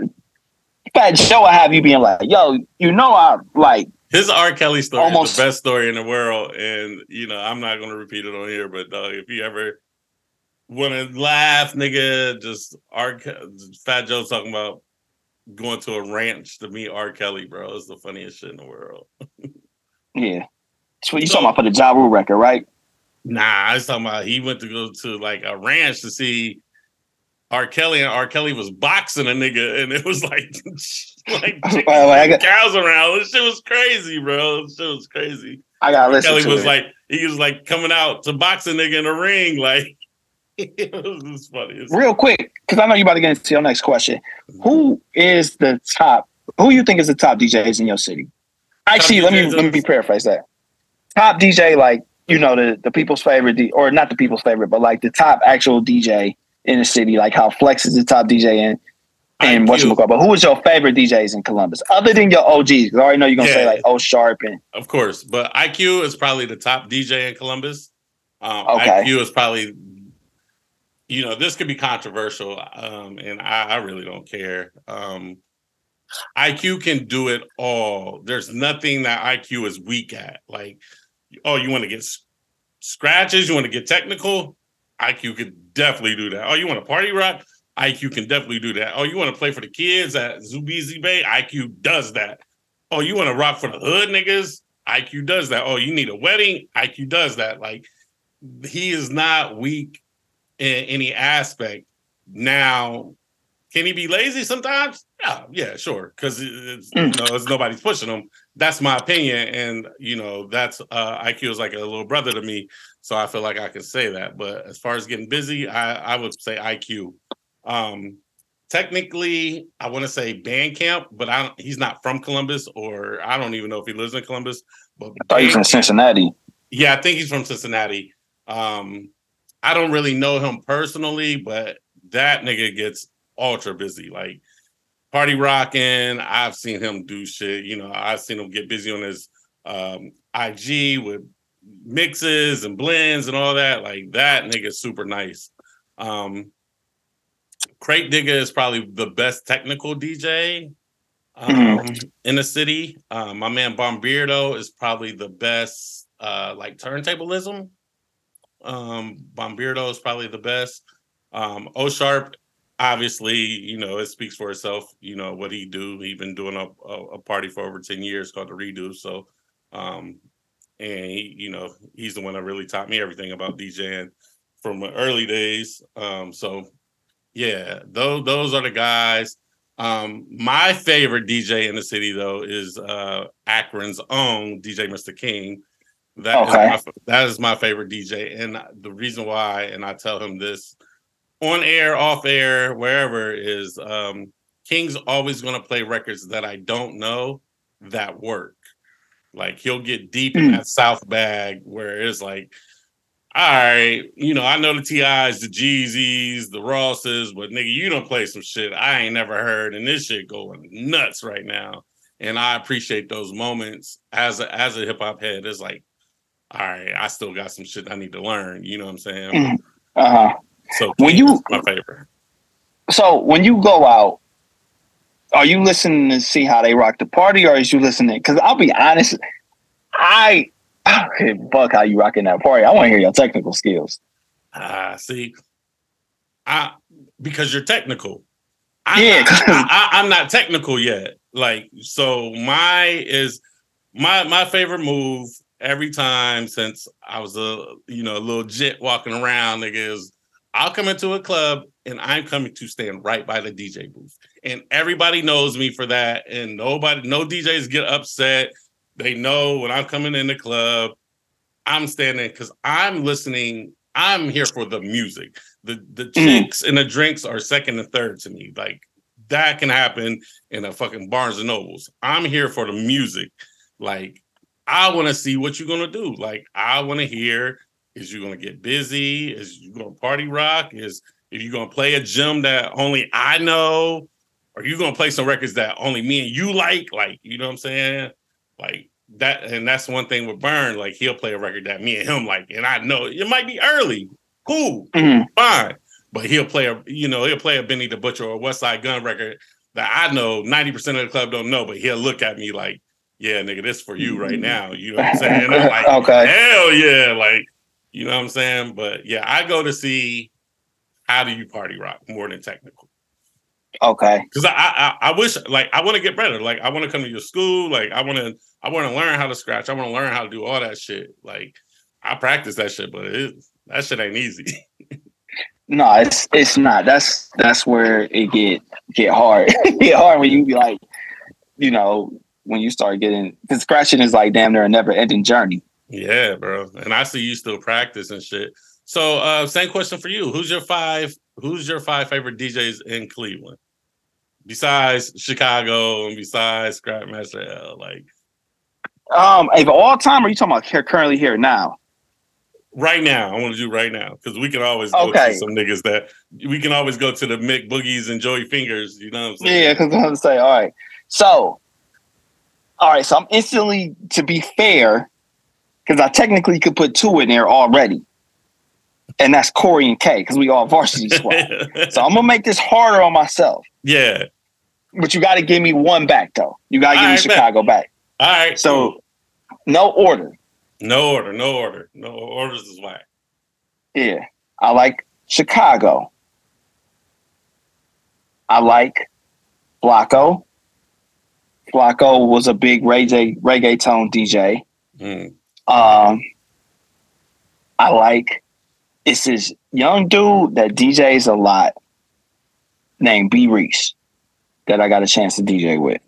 Fat Joe, I have you being like, yo, you know, I like, His R. Kelly story Almost- is the best story in the world, and you know I'm not gonna repeat it on here, but dog, if you ever want to laugh, nigga, just R. Fat Joe talking about going to a ranch to meet R. Kelly, bro. It's the funniest shit in the world. yeah. What you So- talking about for the Ja Rule record, right? Nah, I was talking about he went to go to like a ranch to see R. Kelly, and R. Kelly was boxing a nigga, and it was like like I got- cows around. This shit was crazy, bro. This shit was crazy. I gotta listen Kelly was it. like, he was like coming out to box a nigga in the ring. Like, it was funny. It's- Real quick, because I know you're about to get into your next question. Who is the top? Who you think is the top DJs in your city? Actually, let me let me paraphrase that. Top DJ, like you know, the the people's favorite, D, or not the people's favorite, but like the top actual DJ in the city, like how Flex is the top DJ in and IQ. what you But who is your favorite DJs in Columbus, other than your OGs? 'Cause I already know you're gonna say like O Sharp and Of course, but IQ is probably the top DJ in Columbus. Um, Okay. IQ is probably, you know, this could be controversial, um, and I, I really don't care. Um, IQ can do it all. There's nothing that IQ is weak at. Like, oh, you want to get s- scratches? You want to get technical? IQ could definitely do that. Oh, you want to party rock? IQ can definitely do that. Oh, you want to play for the kids at Zoombezi Bay? IQ does that. Oh, you want to rock for the hood niggas? IQ does that. Oh, you need a wedding? IQ does that. Like he is not weak in any aspect. Now, can he be lazy sometimes? Yeah, yeah, sure. Because it's you know, it's nobody's pushing him. That's my opinion, and you know, that's uh, IQ is like a little brother to me, so I feel like I can say that. But as far as getting busy, I, I would say IQ. Um, technically, I want to say Bandcamp, but I don't, he's not from Columbus, or I don't even know if he lives in Columbus. But I thought he was in Bandcamp- Cincinnati. yeah, I think he's from Cincinnati. Um, I don't really know him personally, but that nigga gets ultra busy. Like party rocking. I've seen him do shit. You know, I've seen him get busy on his um IG with mixes and blends and all that. Like that nigga's super nice. Um Crate Digger is probably the best technical DJ um, in the city. Um, my man Bombeardo is probably the best uh, like turntablism. Um, Bombeardo is probably the best. Um, O Sharp, obviously, you know, it speaks for itself. You know what he do. He been doing a, a, a party for over ten years called the Redo. So, um, and he, you know, he's the one that really taught me everything about DJing from the early days. Um, so yeah, those those are the guys. Um, my favorite DJ in the city though is uh Akron's own DJ Mr. King. That is Okay. my, that is my favorite DJ, and the reason why, and I tell him this on air, off air, wherever, is um, King's always going to play records that I don't know that work. Like he'll get deep in Mm. that South bag where it's like, all right, you know, I know the TIs, the Jeezys, the Rosses, but nigga, you don't play some shit I ain't never heard, and this shit going nuts right now. And I appreciate those moments as a as a hip hop head. It's like, all right, I still got some shit I need to learn. You know what I'm saying? Mhm. Uh huh. So When you- my favorite. So when you go out, are you listening to see how they rock the party, or is you listening? Because I'll be honest, I, I don't give a fuck how you rocking that party. I want to hear your technical skills. Ah, see, I because you're technical. I'm Yeah, not, I, I, I'm not technical yet. Like, so my is my my favorite move every time since I was a you know a little jit walking around. Nigga is I'll come into a club and I'm coming to stand right by the DJ booth, and everybody knows me for that. And nobody, no DJs get upset. They know when I'm coming in the club, I'm standing because I'm listening. I'm here for the music. The the Mhm. chicks and the drinks are second and third to me. Like that can happen in a fucking Barnes and Nobles. I'm here for the music. Like I want to see what you're gonna do. Like I want to hear is you gonna get busy? Is you gonna party rock? Is if you gonna play a gym that only I know? Or are you gonna play some records that only me and you like? Like, you know what I'm saying? Like that, and that's one thing with Burn. Like he'll play a record that me and him like, and I know it might be early. Cool, Mhm. fine. But he'll play a, you know, he'll play a Benny the Butcher or Westside Gunn record that I know 90% of the club don't know, but he'll look at me like, yeah, nigga, this for you right now. You know what I'm saying? And I'm like, Okay. hell yeah. Like, you know what I'm saying? But yeah, I go to see how do you party rock more than technical. Okay. Cause I, I I wish like I want to get better. Like I want to come to your school. Like I want to I want to learn how to scratch. I want to learn how to do all that shit. Like I practice that shit, but it, that shit ain't easy. No, it's it's not. That's that's where it get get hard. get hard when you be like, you know, when you start getting because scratching is like damn near a never ending journey. yeah, bro. And I see you still practice and shit. So uh same question for you. Who's your five who's your five favorite DJs in Cleveland? Besides Chicago and besides Scratchmaster L, like Um, if all time, are you talking about here, currently here now? right now. I want to do right now because we can always go Okay. to some niggas that we can always go to the Mick Boogies and Joey Fingers. You know what I'm saying? Yeah, because I'm gonna say, all right. So, all right. So I'm instantly, to be fair, because I technically could put two in there already, and that's Corey and K because we all varsity squad. so I'm gonna make this harder on myself. yeah. But you got to give me one back though. You got to give All me right. Chicago back. All right. So no order. no order, no order, no orders is whack. Yeah, I like Chicago. I like Flacco. Flacco was a big reggae reggaeton DJ. Mm. Um, I like it's this young dude that DJs a lot named B Reese that I got a chance to DJ with.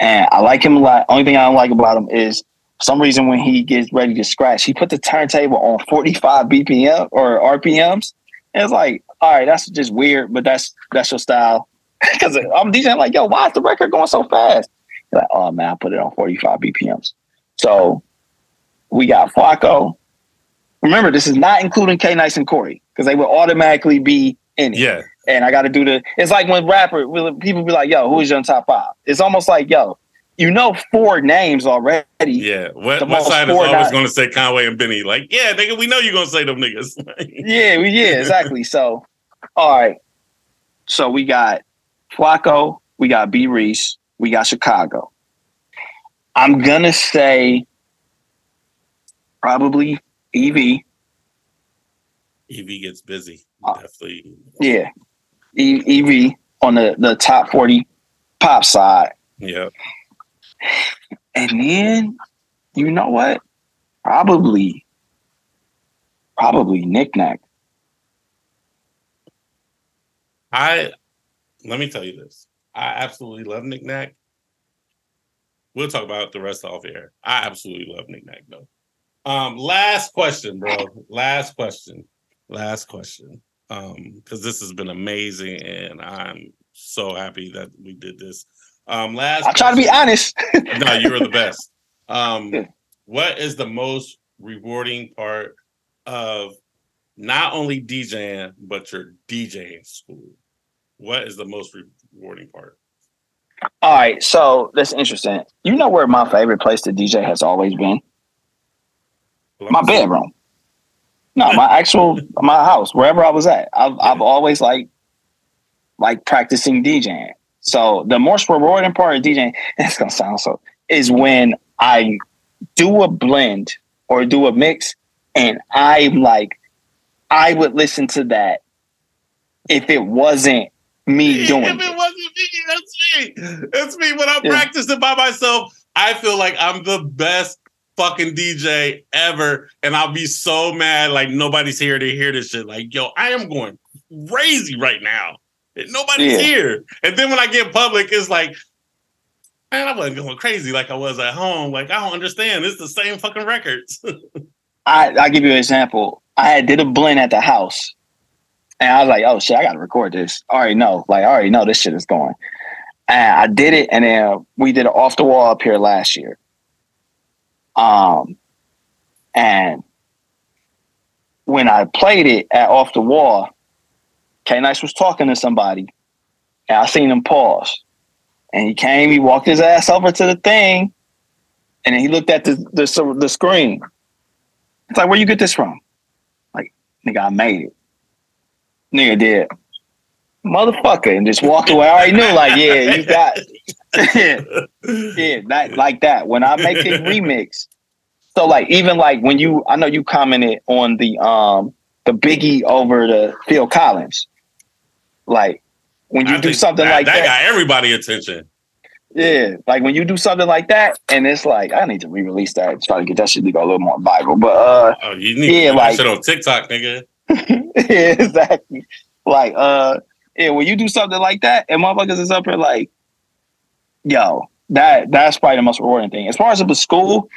And I like him a lot. Only thing I don't like about him is for some reason when he gets ready to scratch, he put the turntable on 45 BPM or RPMs. And it's like, all right, that's just weird, but that's that's your style. Because I'm DJing like, yo, why is the record going so fast? You're like, oh man, I put it on 45 BPMs. So we got Flacco. Remember, this is not including K Nice and Corey because they will automatically be in it. Yeah. And I got to do the. It's like when rapper people be like, "Yo, who's your top five? It's almost like, "Yo, you know four names already." Yeah. What, side is always going to say Conway and Benny? Like, yeah, nigga, we know you're going to say them niggas. Yeah, we- yeah, exactly. So, all right. So we got Flacco, we got B Reese, we got Chicago. I'm gonna say probably EV. EV gets busy. Uh, Definitely. Yeah, e- EV on the the top forty pop side, Yep. and then you know what? Probably, probably Nick Nack. I let me tell you this. I absolutely love Nick Nack. We'll talk about the rest off air. I absolutely love Nick Nack though. Um, last question, bro. last question. Last question. Um, because this has been amazing and I'm so happy that we did this. Um, last I try to be honest. no, you were the best. Um, what is the most rewarding part of not only DJing but your DJing school? What is the most rewarding part? All right, so that's interesting. You know where my favorite place to DJ has always been? My bedroom. No, my actual my house, wherever I was at. I've I've always like like practicing DJing. So the most rewarding part of DJing, it's gonna sound so, is when I do a blend or do a mix, and I'm like, I would listen to that if it wasn't me doing if it it. wasn't me, that's me. That's me. When I'm Yeah. practicing by myself, I feel like I'm the best fucking DJ ever. And I'll be so mad like nobody's here to hear this shit. Like, yo, I am going crazy right now. Nobody's Yeah. here. And then when I get public, it's like, man, I wasn't going crazy like I was at home. Like I don't understand. It's the same fucking records. I I give you an example. I did a blend at the house, and I was like, "Oh shit, I gotta record this." I already know, like I already know this shit is going. And I did it, and then we did it off the wall up here last year. Um, and when I played it at off the wall, K Nice was talking to somebody, and I seen him pause. And he came, he walked his ass over to the thing, and then he looked at the the, the screen. It's like, where you get this from? Like, nigga, I made it. Nigga did. Motherfucker, and just walked away. I already knew, like, yeah, you got yeah, that like that. When I make a remix, so like even like when you I know you commented on the um the Biggie over the Phil Collins. Like when you I do something that, like that that, got everybody attention. yeah, like when you do something like that, and it's like I need to re-release that, try to get that shit to go a little more viral. But uh, Oh, you need Yeah, to like- shit on TikTok, nigga. yeah, exactly. Like uh, yeah, when you do something like that, and motherfuckers is up here like, yo, that that's probably the most rewarding thing. As far as the school,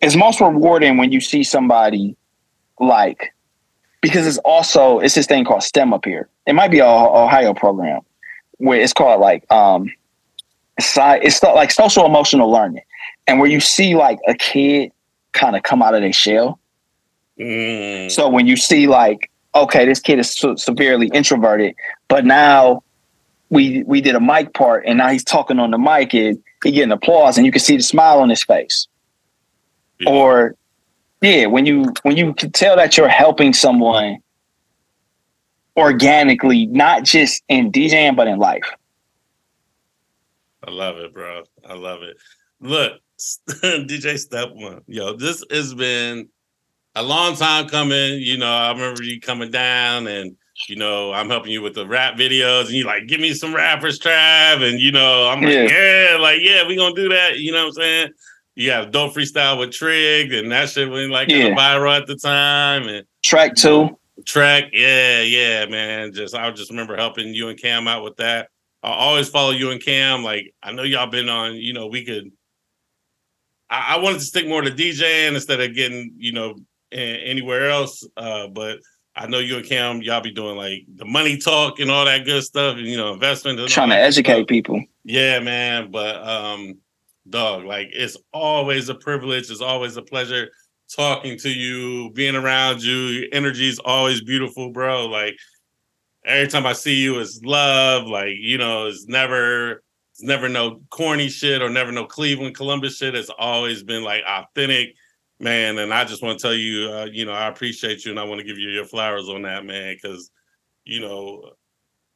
it's most rewarding when you see somebody like because it's also it's this thing called STEM up here. It might be a Ohio program where it's called like um sci- it's like social emotional learning. And where you see like a kid kind of come out of their shell. Mm. So when you see like, okay, this kid is se- severely introverted, but now we we did a mic part and now he's talking on the mic and he getting applause and you can see the smile on his face. Yeah. Or yeah, when you when you can tell that you're helping someone organically, not just in DJing but in life. I love it, bro. I love it. Look, DJ Step One, yo, this has been a long time coming. You know, I remember you coming down and you know, I'm helping you with the rap videos, and you like, give me some rappers, Trav, and you know, I'm like, Yeah. yeah, like, yeah, we gonna do that. You know what I'm saying? You have dope freestyle with Trig, and that shit went like Yeah. viral at the time, and Track two. track, yeah, yeah, man. Just I just remember helping you and Cam out with that. I always follow you and Cam. Like I know y'all been on, you know, we could. I, I wanted to stick more to DJing instead of getting, you know, anywhere else. Uh, but I know you and Cam, y'all be doing like the money talk and all that good stuff, and you know, investment. Trying to educate stuff. people. Yeah, man. But um, dog, like it's always a privilege. It's always a pleasure talking to you, being around you. Your energy is always beautiful, bro. Like every time I see you, it's love. Like you know, it's never, it's never no corny shit or never no Cleveland Columbus shit. It's always been like authentic, man. And I just want to tell you, uh, you know, I appreciate you, and I want to give you your flowers on that, man, because you know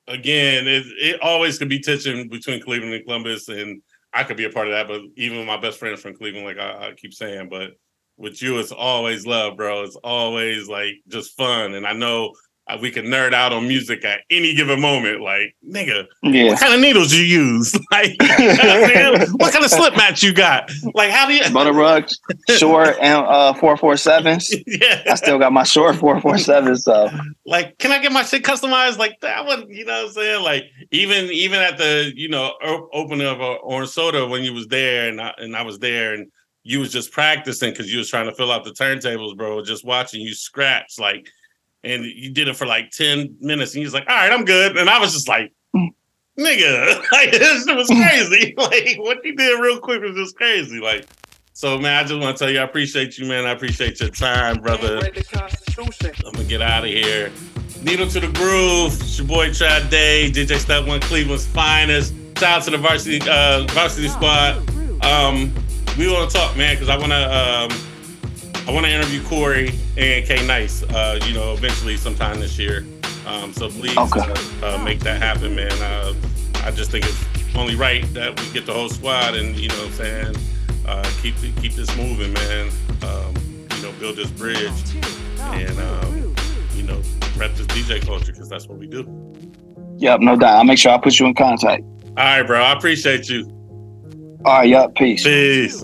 again, it, it always could be tension between Cleveland and Columbus, and I could be a part of that. But even my best friends from Cleveland, like I, I keep saying, but with you, it's always love, bro. It's always like just fun, and I know we can nerd out on music at any given moment. Like, nigga, Yeah. what kind of needles you use? Like, man, what kind of slipmat you got? Like, how do you? Butter rug, Shure and uh four four sevens. yeah, I still got my Shure four four seven, so like can i get my shit customized like that one you know what i'm saying like even even at the you know opening of uh, orange soda when you was there and I, and I was there and you was just practicing because you was trying to fill out the turntables bro just watching you scratch like and you did it for like 10 minutes and he was like all right i'm good and i was just like nigga like this was crazy like what you did real quick was just crazy like so man i just want to tell you i appreciate you man i appreciate your time brother I'm gonna get out of here. Needle to the groove. It's your boy Trav Dave, DJ Step One, Cleveland's finest. Shout out to the varsity uh, varsity squad. Um, we want to talk, man, because I want to um, I want to interview Corey and K Nice. Uh, you know, eventually sometime this year. Um, so please Okay. uh, uh, make that happen, man. Uh, I just think it's only right that we get the whole squad and you know what I'm saying uh, keep keep this moving, man. Um, you know, build this bridge and um, you know, rep this DJ culture because that's what we do. yep, no doubt. I'll make sure I put you in contact. All right, bro. I appreciate you. All right, yep, peace. Peace.